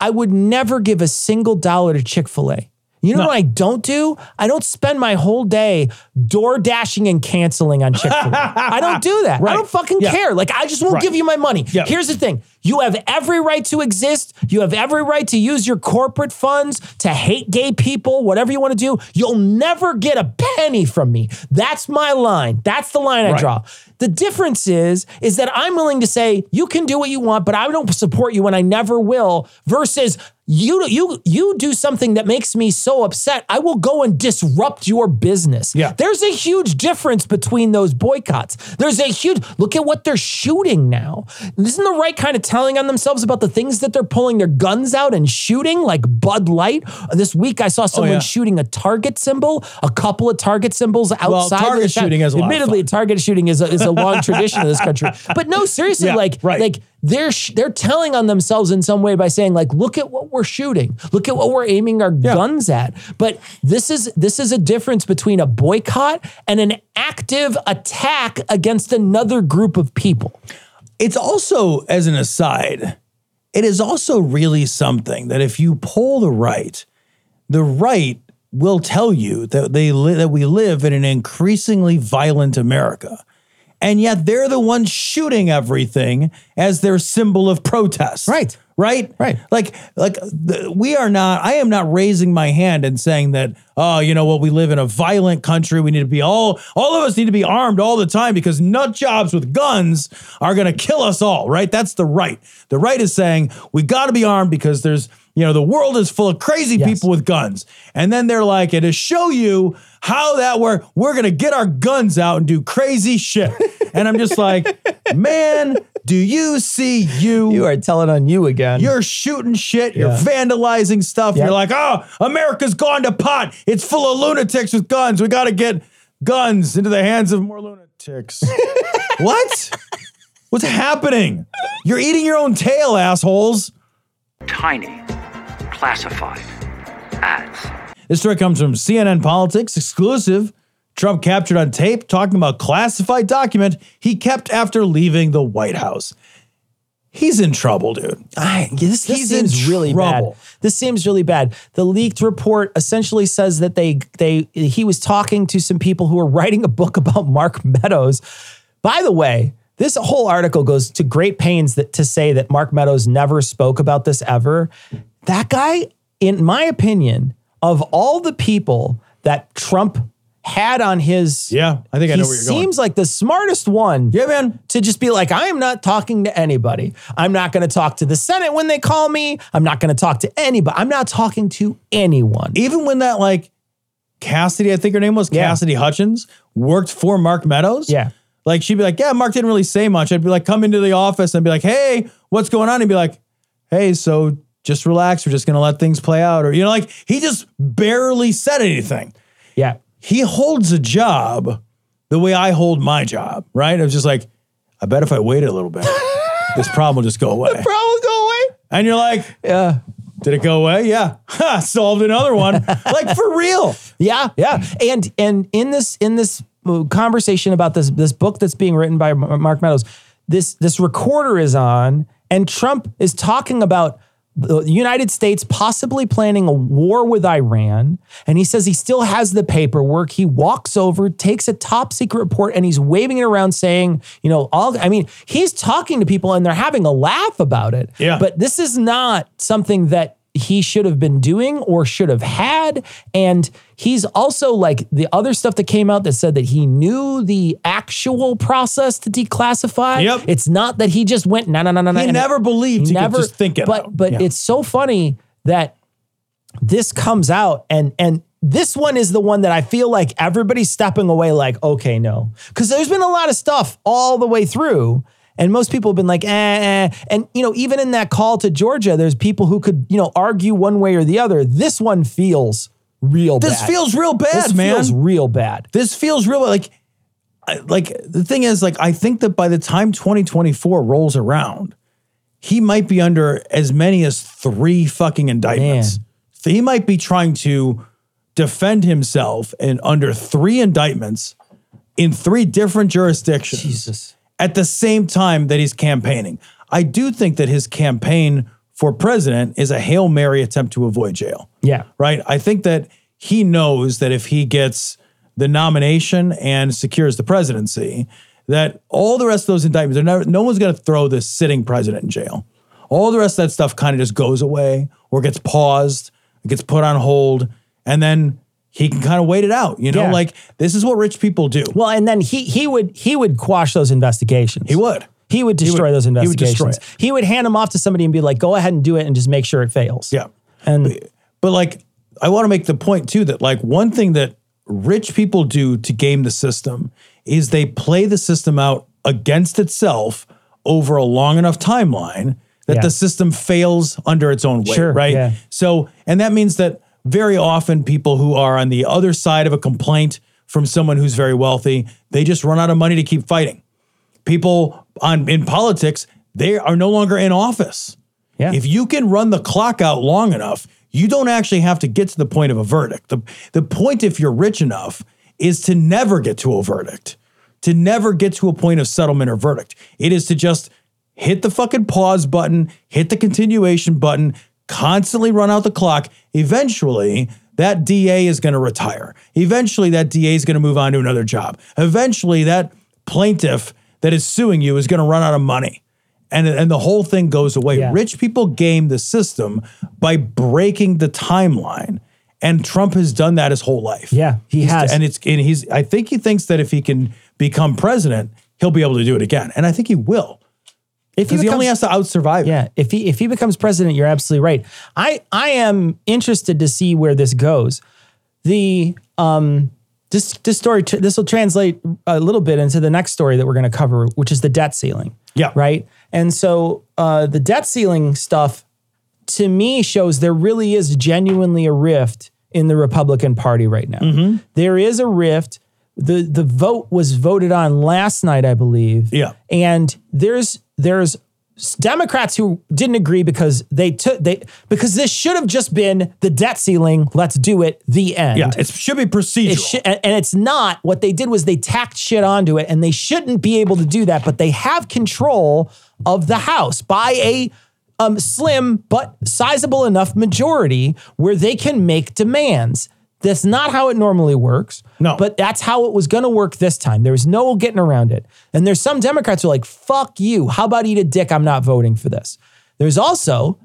I would never give a single dollar to Chick Fil A. You know No. what I don't do? I don't spend my whole day door dashing and canceling on Chick Fil A. I don't do that. I don't fucking Yeah. care. Like I just won't Right. give you my money. Yeah. Here's the thing: you have every right to exist. You have every right to use your corporate funds to hate gay people. Whatever you want to do, you'll never get a penny from me. That's my line. That's the line I draw. The difference is, is that I'm willing to say you can do what you want, but I don't support you and I never will. Versus you, you, you do something that makes me so upset, I will go and disrupt your business. Yeah. There's a huge difference between those boycotts. There's a huge look at what they're shooting now. Isn't the right kind of telling on themselves about the things that they're pulling their guns out and shooting, like Bud Light? This week I saw oh, someone Oh, yeah. shooting a Target symbol, a couple of Target symbols outside. of Target the shooting is a lot of Admittedly, target shooting is a, is a long tradition in this country. But no, seriously, Yeah, like right. like they're sh- they're telling on themselves in some way by saying like, look at what we're shooting, look at what we're aiming our guns at. But this is this is a difference between a boycott and an active attack against another group of people. it's also, as an aside, it is also really something that if you poll the right, the right will tell you that they li- that we live in an increasingly violent America. And yet they're the ones shooting everything as their symbol of protest. Right. Right? Right. Like like the, we are not I am not raising my hand and saying that oh, you know what, we live in a violent country. We need to be all all of us need to be armed all the time because nut jobs with guns are going to kill us all, right? That's the right. The right is saying we got to be armed because there's you know, the world is full of crazy Yes. people with guns. And then they're like, and to show you how that works, we're going to get our guns out and do crazy shit. and I'm just like, man, do you see you? You are telling on you again. You're shooting shit. You're vandalizing stuff. Yeah. You're like, oh, America's gone to pot. It's full of lunatics with guns. We got to get guns into the hands of more lunatics. what? What's happening? You're eating your own tail, assholes. tiny, classified ads. This story comes from CNN Politics, exclusive. Trump captured on tape talking about classified document he kept after leaving the White House. He's in trouble, dude. I, this, this He's in seems really trouble. bad. This seems really bad. The leaked report essentially says that they they he was talking to some people who were writing a book about Mark Meadows. By the way, this whole article goes to great pains that to say that Mark Meadows never spoke about this ever. That guy, in my opinion, of all the people that Trump had on his Yeah, I think I know where you're going. seems like the smartest one Yeah, man. to just be like, I am not talking to anybody. I'm not going to talk to the Senate when they call me. I'm not going to talk to anybody. I'm not talking to anyone. Even when that like Cassidy, I think her name was Yeah. Cassidy Hutchins, worked for Mark Meadows. Yeah. Like she'd be like, yeah, Mark didn't really say much. I'd be like, come into the office and be like, hey, what's going on? And be like, hey, so just relax. We're just gonna let things play out. Or you know, like he just barely said anything. Yeah. He holds a job the way I hold my job, right? I was just like, I bet if I waited a little bit, this problem will just go away. Probably go away. And you're like, Yeah. did it go away? Yeah. Ha, solved another one. like for real. Yeah, yeah, and and in this in this uh, conversation about this this book that's being written by Mark Meadows, this this recorder is on, and Trump is talking about the United States possibly planning a war with Iran, and he says he still has the paperwork. He walks over, takes a top secret report, and he's waving it around, saying, you know, all. I mean, he's talking to people, and they're having a laugh about it. Yeah. but this is not something that he should have been doing or should have had. And he's also like the other stuff that came out that said that he knew the actual process to declassify. Yep. It's not that he just went, no, no, no, no, no. He never believed he could just think it But, out. but Yeah. it's so funny that this comes out and, and, this one is the one that I feel like everybody's stepping away, like, okay, no. Because there's been a lot of stuff all the way through. And most people have been like, eh, eh. And, you know, even in that call to Georgia, there's people who could, you know, argue one way or the other. This one feels real This bad. feels real bad, this man. feels real bad. this feels real like like the thing is like I think that by the time 2024 rolls around, he might be under as many as three fucking indictments. Man. So he might be trying to defend himself and under three indictments in three different jurisdictions Jesus. At the same time that he's campaigning. I do think that his campaign for president is a Hail Mary attempt to avoid jail Yeah. right? I think that he knows that if he gets the nomination and secures the presidency, that all the rest of those indictments, they're never, no one's going to throw this sitting president in jail. All the rest of that stuff kind of just goes away or gets paused, gets put on hold, and then he can kind of wait it out. You know, Yeah. like this is what rich people do. Well, and then he he would he would quash those investigations. He would. He would destroy those he would destroy investigations. it. He would hand them off to somebody and be like, "Go ahead and do it, and just make sure it fails." Yeah. And But like, I want to make the point too that like one thing that rich people do to game the system is they play the system out against itself over a long enough timeline that Yeah. the system fails under its own weight, Sure, right? yeah. So, and that means that very often people who are on the other side of a complaint from someone who's very wealthy, they just run out of money to keep fighting. People on in politics, they are no longer in office. Yeah. If you can run the clock out long enough, you don't actually have to get to the point of a verdict. The, the point, if you're rich enough, is to never get to a verdict, to never get to a point of settlement or verdict. It is to just hit the fucking pause button, hit the continuation button, constantly run out the clock. Eventually, that DA is going to retire. Eventually, that DA is going to move on to another job. Eventually, that plaintiff that is suing you is going to run out of money. And, and the whole thing goes away. Yeah. Rich people game the system by breaking the timeline. And Trump has done that his whole life. Yeah, he He's- has. And it's and he's I think he thinks that if he can become president, he'll be able to do it again. And I think he will. If Because he only has to out survive. Yeah, if he if he becomes president, you're absolutely right. I I am interested to see where this goes. The um this this story this will translate a little bit into the next story that we're going to cover, which is the debt ceiling. Yeah. Right. And so uh, the debt ceiling stuff to me shows there really is genuinely a rift in the Republican Party right now. Mm-hmm. There is a rift. The the vote was voted on last night, I believe. Yeah. And there's there's Democrats who didn't agree because they took they because this should have just been the debt ceiling. Let's do it. The end. Yeah. It should be procedural. It should, and and it's not. What they did was they tacked shit onto it, and they shouldn't be able to do that. But they have control of the House by a um, slim but sizable enough majority where they can make demands. That's not how it normally works. No. But that's how it was going to work this time. There was no getting around it. And there's some Democrats who are like, fuck you. How about eat a dick? I'm not voting for this. There's also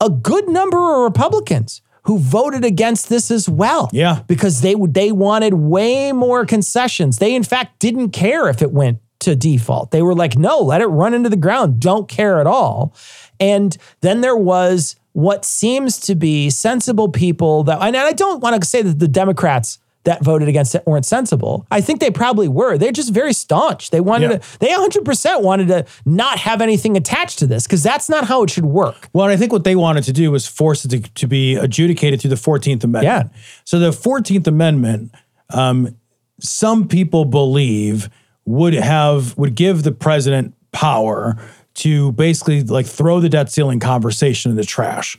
a good number of Republicans who voted against this as well. Yeah. Because they they wanted way more concessions. They in fact didn't care if it went to default. They were like, no, let it run into the ground. Don't care at all. And then there was what seems to be sensible people that, and I don't want to say that the Democrats that voted against it weren't sensible. I think they probably were. They're just very staunch. They wanted Yeah. to, they 100% wanted to not have anything attached to this because that's not how it should work. Well, and I think what they wanted to do was force it to, to be adjudicated through the 14th Amendment. Yeah. So the 14th Amendment, um, some people believe would have would give the president power to basically like throw the debt ceiling conversation in the trash.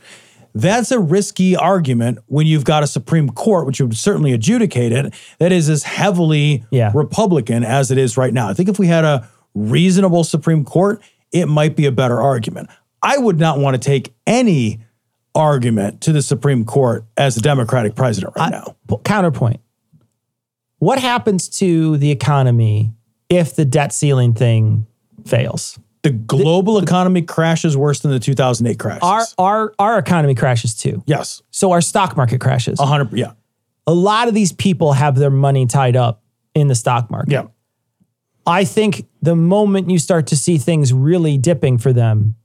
That's a risky argument when you've got a Supreme Court, which would certainly adjudicate it, that is as heavily Yeah. Republican as it is right now. I think if we had a reasonable Supreme Court, it might be a better argument. I would not want to take any argument to the Supreme Court as a Democratic president right now. Counterpoint. What happens to the economy if the debt ceiling thing fails? The global economy crashes worse than the 2008 crash. Our our our economy crashes too. yes, So our stock market crashes. 100. Yeah, A lot of these people have their money tied up in the stock market. yeah. I think the moment you start to see things really dipping for them,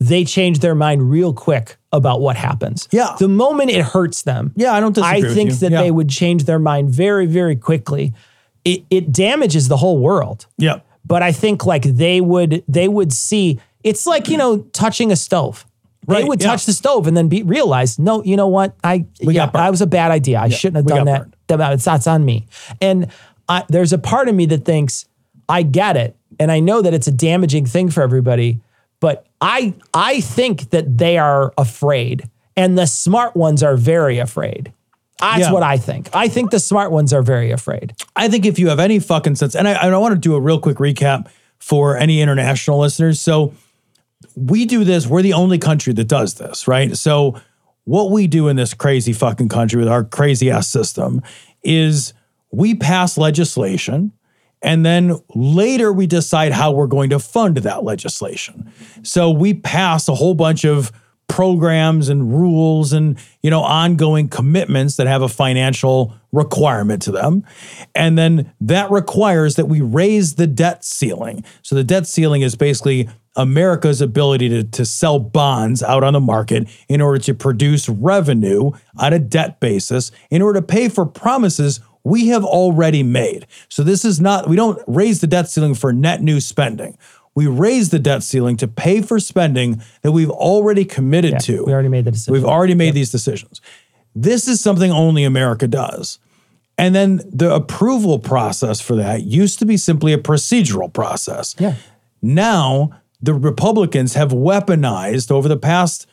they change their mind real quick about what happens. Yeah. The moment it hurts them. Yeah, I don't disagree I think that Yeah. they would change their mind very, very quickly. It, it damages the whole world. Yeah. But I think like they would they would see it's like, you know, touching a stove. They Right, would yeah. touch the stove and then be realize, no, you know what? I We yeah, that was a bad idea. I shouldn't have done that. burned. Uh, it's that's on me. And I, there's a part of me that thinks I get it, and I know that it's a damaging thing for everybody. But I I think that they are afraid, and the smart ones are very afraid. That's Yeah. what I think. I think the smart ones are very afraid. I think if you have any fucking sense, and I, and I want to do a real quick recap for any international listeners. So we do this, we're the only country that does this, right? So what we do in this crazy fucking country with our crazy ass system is we pass legislation and then later we decide how we're going to fund that legislation. So we pass a whole bunch of programs and rules and you know ongoing commitments that have a financial requirement to them. And then that requires that we raise the debt ceiling. So the debt ceiling is basically america's ability to, to sell bonds out on the market in order to produce revenue on a debt basis. In order to pay for promises we have already made. So this is not we don't raise the debt ceiling for net new spending we raise the debt ceiling to pay for spending that we've already committed to. we already made the decision. We've already made these decisions. This is something only America does. And then the approval process for that used to be simply a procedural process. Yeah. Now, the Republicans have weaponized over the past,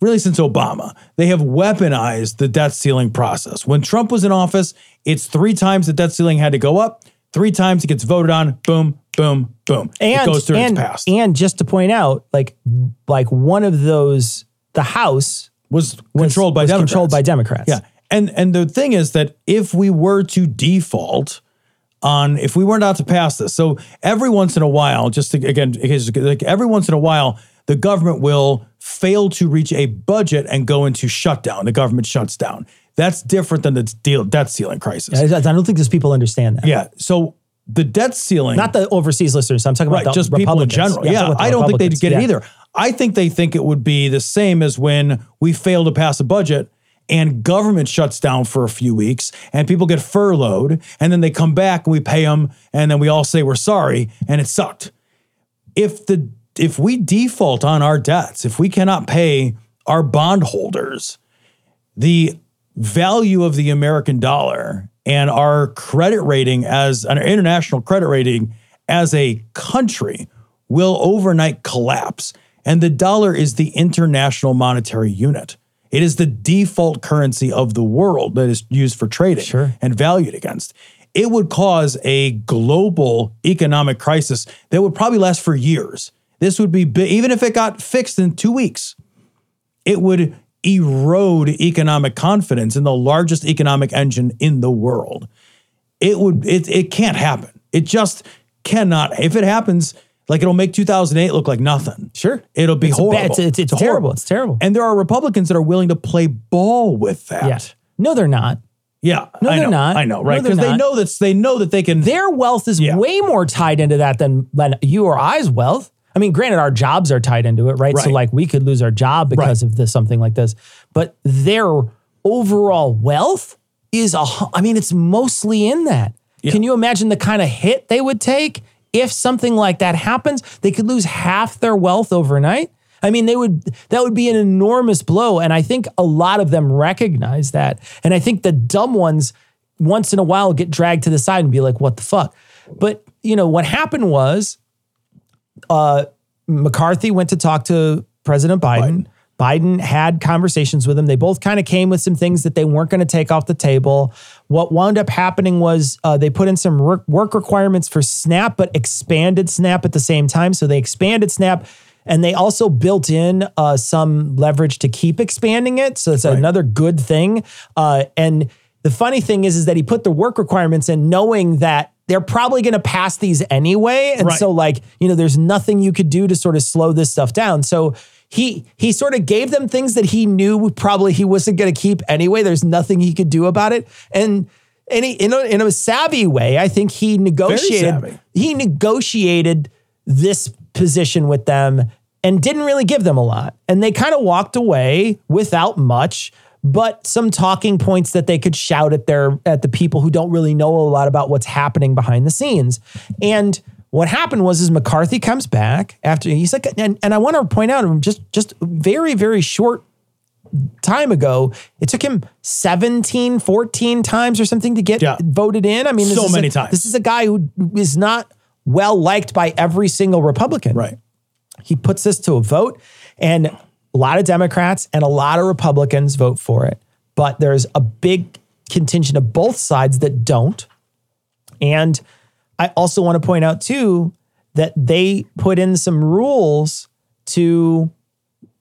really since Obama, they have weaponized the debt ceiling process. When Trump was in office, it's three times the debt ceiling had to go up, three times it gets voted on, boom, boom, boom. and it goes through and, its past. and just to point out, like like one of those, the House was was- controlled by was Democrats. controlled by Democrats. Yeah. And and the thing is that if we were to default on if we weren't to pass this, so every once in a while, just to, again, like every once in a while, the government will fail to reach a budget and go into shutdown. The government shuts down. That's different than the deal debt ceiling crisis. I, I don't think those people understand that. yeah. So the debt ceiling, Not the overseas listeners. I'm talking right, about the just people in Republicans. general. Yeah, the I don't think they'd get it either. I think they think it would be the same as when we fail to pass a budget and government shuts down for a few weeks and people get furloughed and then they come back and we pay them and then we all say we're sorry and it sucked. If the if we default on our debts, if we cannot pay our bondholders, the value of the American dollar and our credit rating as an international credit rating as a country will overnight collapse. And the dollar is the international monetary unit. It is the default currency of the world that is used for trading Sure. and valued against. It would cause a global economic crisis that would probably last for years. This would be even if it got fixed in two weeks it would erode economic confidence in the largest economic engine in the world. It would it it can't happen. It just cannot. If it happens, Like it'll make 2008 look like nothing. Sure. It'll be It's horrible. bad. It's- it's- it's terrible. It's terrible. And there are Republicans that are willing to play ball with that. Yeah. No, they're not. Yeah. No, I they're know, not. I know, right? Because they know that they know that they can. Their wealth is Yeah. way more tied into that than, than you or I's wealth. I mean, granted, our jobs are tied into it, right? So, like, we could lose our job because Right. of this, something like this. But their overall wealth is a. I mean, it's mostly in that. Can you imagine the kind of hit they would take if something like that happens? They could lose half their wealth overnight. I mean, they would that would be an enormous blow. And I think a lot of them recognize that. And I think the dumb ones once in a while get dragged to the side and be like, what the fuck? But you know, what happened was uh McCarthy went to talk to President Biden. Biden had conversations with him. They both kind of came with some things that they weren't going to take off the table. What wound up happening was uh, they put in some work, requirements for SNAP, but expanded SNAP at the same time. So they expanded SNAP and they also built in uh, some leverage to keep expanding it. So it's another good thing. Uh, and the funny thing is, is that he put the work requirements in knowing that they're probably going to pass these anyway. And Right. so like, you know, there's nothing you could do to sort of slow this stuff down. So he he sort of gave them things that he knew probably he wasn't going to keep anyway. There's nothing he could do about it. And and he, in a, in a savvy way, I think he negotiated he negotiated this position with them and didn't really give them a lot. And they kind of walked away without much, but some talking points that they could shout at their at the people who don't really know a lot about what's happening behind the scenes. And what happened was is McCarthy comes back after he's like and, and I want to point out just just very very short time ago it took him 17 14 times or something to get Yeah. voted in i mean So many a- times. this is a guy who is not well liked by every single republican right. he puts this to a vote and a lot of democrats and a lot of republicans vote for it but there's a big contingent of both sides that don't and i also want to point out too that they put in some rules to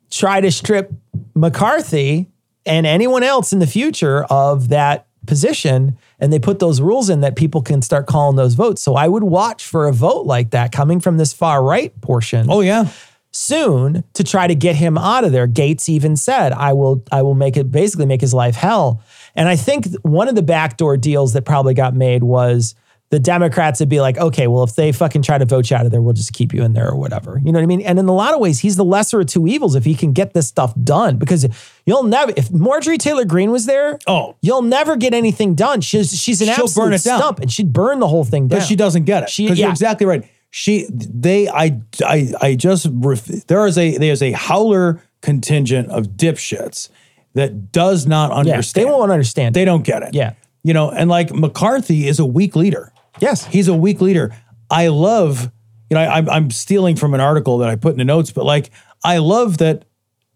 try to strip McCarthy and anyone else in the future of that position. And they put those rules in that people can start calling those votes. So I would watch for a vote like that coming from this far right portion Oh yeah. Soon to try to get him out of there. Gaetz even said, "I will, I will make it basically make his life hell." And I think one of the backdoor deals that probably got made was the Democrats would be like, "Okay, well, if they fucking try to vote you out of there, we'll just keep you in there or whatever." You know what I mean? And in a lot of ways, he's the lesser of two evils if he can get this stuff done because you'll never. If Marjorie Taylor Greene was there, Oh. you'll never get anything done. She's she's an She'll absolute burn it down. stump, and she'd burn the whole thing down. But she doesn't get it. She- Because yeah. you're exactly right. She, they, I, I, I just, ref- there is a, there's a howler contingent of dipshits that does not Yeah, understand. they won't understand. They don't get it. Yeah. You know, and like McCarthy is a weak leader. Yes. He's a weak leader. I love, you know, I, I'm, I'm stealing from an article that I put in the notes, but like, I love that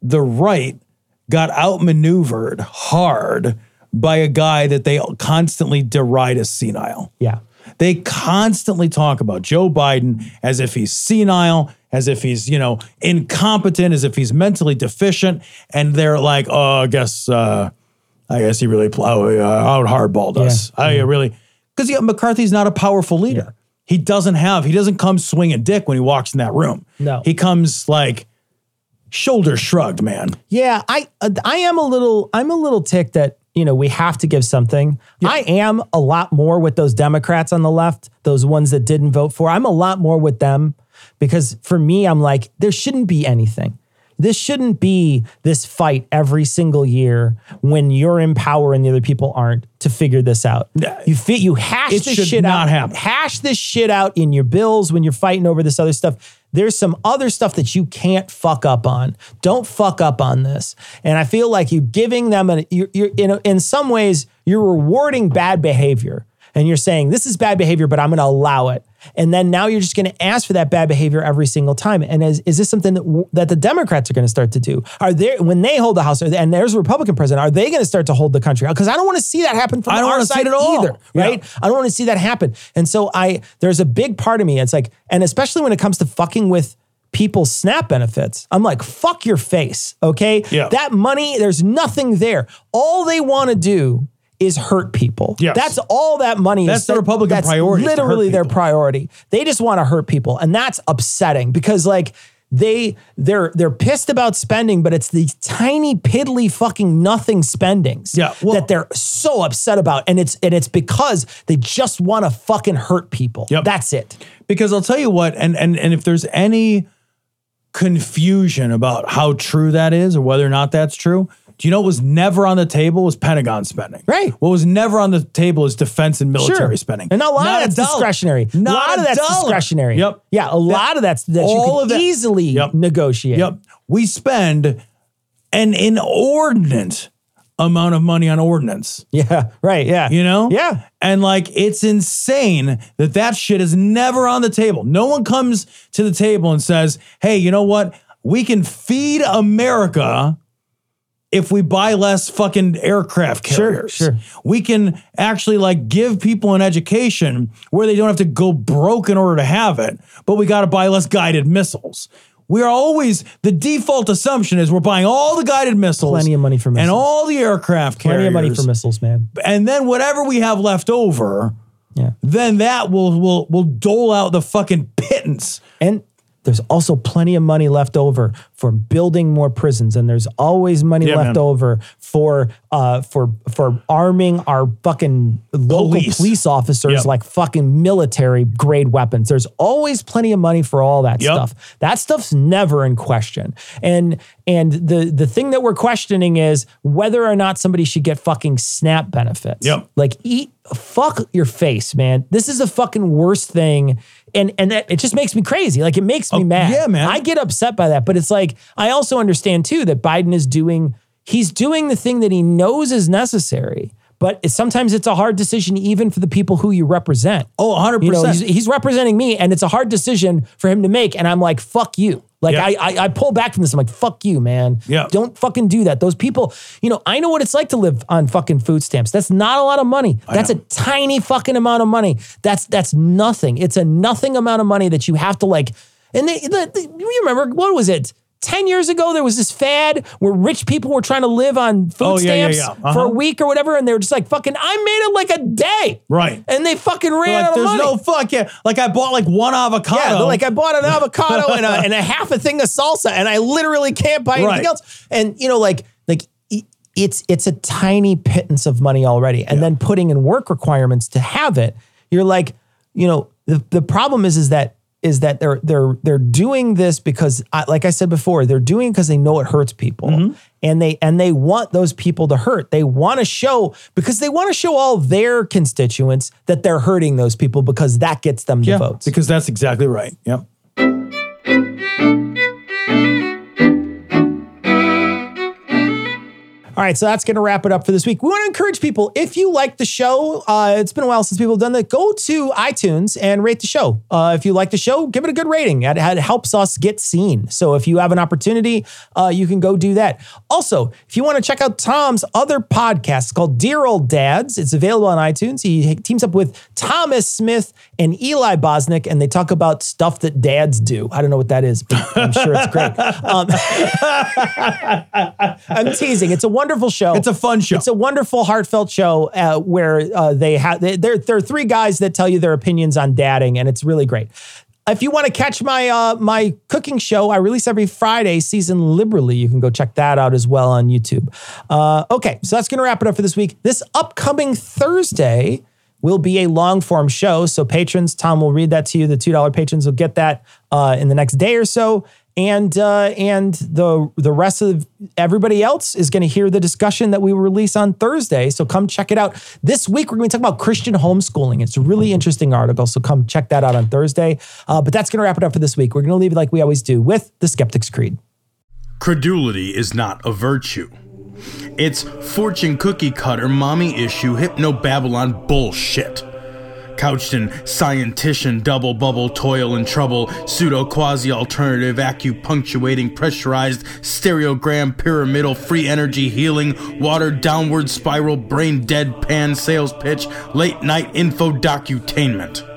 the right got outmaneuvered hard by a guy that they constantly deride as senile. yeah. They constantly talk about Joe Biden as if he's senile, as if he's, you know, incompetent, as if he's mentally deficient. And they're like, oh, I guess, uh, I guess he really plow, uh, out hardballed us. Yeah. I really, because yeah, McCarthy's not a powerful leader. He doesn't have, he doesn't come swinging dick when he walks in that room. No. He comes like shoulder shrugged, man. Yeah, I uh, I am a little I'm a little ticked that you know we have to give something. I am a lot more with those Democrats on the left, those ones that didn't vote for. I'm a lot more with them because for me, I'm like there shouldn't be anything. This shouldn't be this fight every single year when you're in power and the other people aren't to figure this out. You fit you hash It this should shit not out. happen. Hash this shit out in your bills when you're fighting over this other stuff. There's some other stuff that you can't fuck up on. Don't fuck up on this. And I feel like you're giving them an you're, you're in a, in some ways you're rewarding bad behavior. And you're saying this is bad behavior, but I'm going to allow it. And then now you're just going to ask for that bad behavior every single time. And is, is this something that, w- that the Democrats are going to start to do? Are they when they hold the House they- and there's a Republican president? Are they going to start to hold the country? Because I don't want to see that happen from I don't our side at all. either, right? Yeah. I don't want to see that happen. And so I there's a big part of me. It's like, and especially when it comes to fucking with people's SNAP benefits, I'm like, fuck your face. Okay. Yeah. That money, there's nothing there. All they want to do is hurt people. Yes. That's all that money That's is. the Republican that's priority, is to hurt Literally their priority. They just want to hurt people. And that's upsetting because like they they're they're pissed about spending, but it's these tiny piddly fucking nothing spendings Yeah, well- that they're so upset about. And it's and it's because they just want to fucking hurt people. Yep. That's it. Because I'll tell you what, and and and if there's any confusion about how true that is or whether or not that's true, do you know what was never on the table was Pentagon spending? Right. What was never on the table is defense and military spending. And a lot Not of that's discretionary. a Not lot a of that's dollar. discretionary. Yep. Yeah, a lot of that's that you All can of that- easily Yep. negotiate. Yep. We spend an inordinate amount of money on ordnance. Yeah. Right. Yeah. You know? Yeah. And like, it's insane that that shit is never on the table. No one comes to the table and says, hey, you know what? We can feed America if we buy less fucking aircraft carriers. sure. We can actually like give people an education where they don't have to go broke in order to have it, but we got to buy less guided missiles. We are always the default assumption is we're buying all the guided missiles, Plenty of money for missiles, and all the aircraft carriers, Plenty of money for missiles, man. and then whatever we have left over, Yeah. then that will will will dole out the fucking pittance. And there's also plenty of money left over for building more prisons, and there's always money Yeah, left man. over for uh for for arming our fucking local Police. police, officers Yep. like fucking military grade weapons. There's always plenty of money for all that Yep. stuff. That stuff's never in question. And and the the thing that we're questioning is whether or not somebody should get fucking SNAP benefits. Yep. Like eat fuck your face, man. This is the fucking worst thing. And and that, it just makes me crazy. Like it makes me Oh, mad. yeah, man. I get upset by that. But it's like I also understand too that Biden is doing he's doing the thing that he knows is necessary. But it's, sometimes it's a hard decision even for the people who you represent. Oh, 100%. You know, he's, he's representing me, and it's a hard decision for him to make. And I'm like, fuck you. Like Yeah. I, I I pull back from this. I'm like, fuck you, man. Yeah. Don't fucking do that. Those people, you know, I know what it's like to live on fucking food stamps. That's not a lot of money. That's a tiny fucking amount of money. That's that's nothing. It's a nothing amount of money that you have to like. And they, the, the, you remember what was it? 10 years ago, there was this fad where rich people were trying to live on food Oh, yeah, yeah, stamps yeah. Uh-huh. for a week or whatever. And they were just like, fucking, I made it like a day. Right. And they fucking ran Like, out of there's money. no fuck yeah. Like I bought like one avocado. Yeah, like I bought an avocado and, a, and a half a thing of salsa, and I literally can't buy anything Right. else. And you know, like like it's it's a tiny pittance of money already, and then putting in work requirements to have it, you're like, you know, the the problem is is that is that they're they're they're doing this because I, like I said before, they're doing because they know it hurts people. Mm-hmm. And they and they want those people to hurt. They want to show because they want to show all their constituents that they're hurting those people because that gets them the votes. because that's exactly right. Yep. All right, so that's going to wrap it up for this week. We want to encourage people if you like the show, uh, it's been a while since people have done that. Go to iTunes and rate the show. Uh, if you like the show, give it a good rating. It, it helps us get seen. So if you have an opportunity, uh, you can go do that. Also, if you want to check out Tom's other podcast it's called Dear Old Dads, it's available on iTunes. He teams up with Thomas Smith and Eli Bosnick, and they talk about stuff that dads do. I don't know what that is, but I'm sure it's great. Um, I'm teasing. It's a wonderful show. It's a fun show. It's a wonderful, heartfelt show uh, where uh, they have there. There are three guys that tell you their opinions on dadding, and it's really great. If you want to catch my uh, my cooking show, I release every Friday, season liberally. You can go check that out as well on YouTube. Uh, okay, so that's going to wrap it up for this week. This upcoming Thursday will be a long form show. So patrons, Tom will read that to you. The two dollar patrons will get that uh, in the next day or so, and uh, and the the rest of everybody else is going to hear the discussion that we release on Thursday. So come check it out. This week we're going to talk about Christian homeschooling. It's a really interesting article. So come check that out on Thursday. Uh, but that's going to wrap it up for this week. We're going to leave it like we always do with the Skeptic's Creed. Credulity is not a virtue. It's fortune cookie cutter, mommy issue, hypno Babylon bullshit. Couched in scientician, double bubble, toil and trouble, pseudo quasi alternative, acupunctuating, pressurized, stereogram, pyramidal, free energy healing, water downward spiral, brain dead pan sales pitch, late night info docutainment.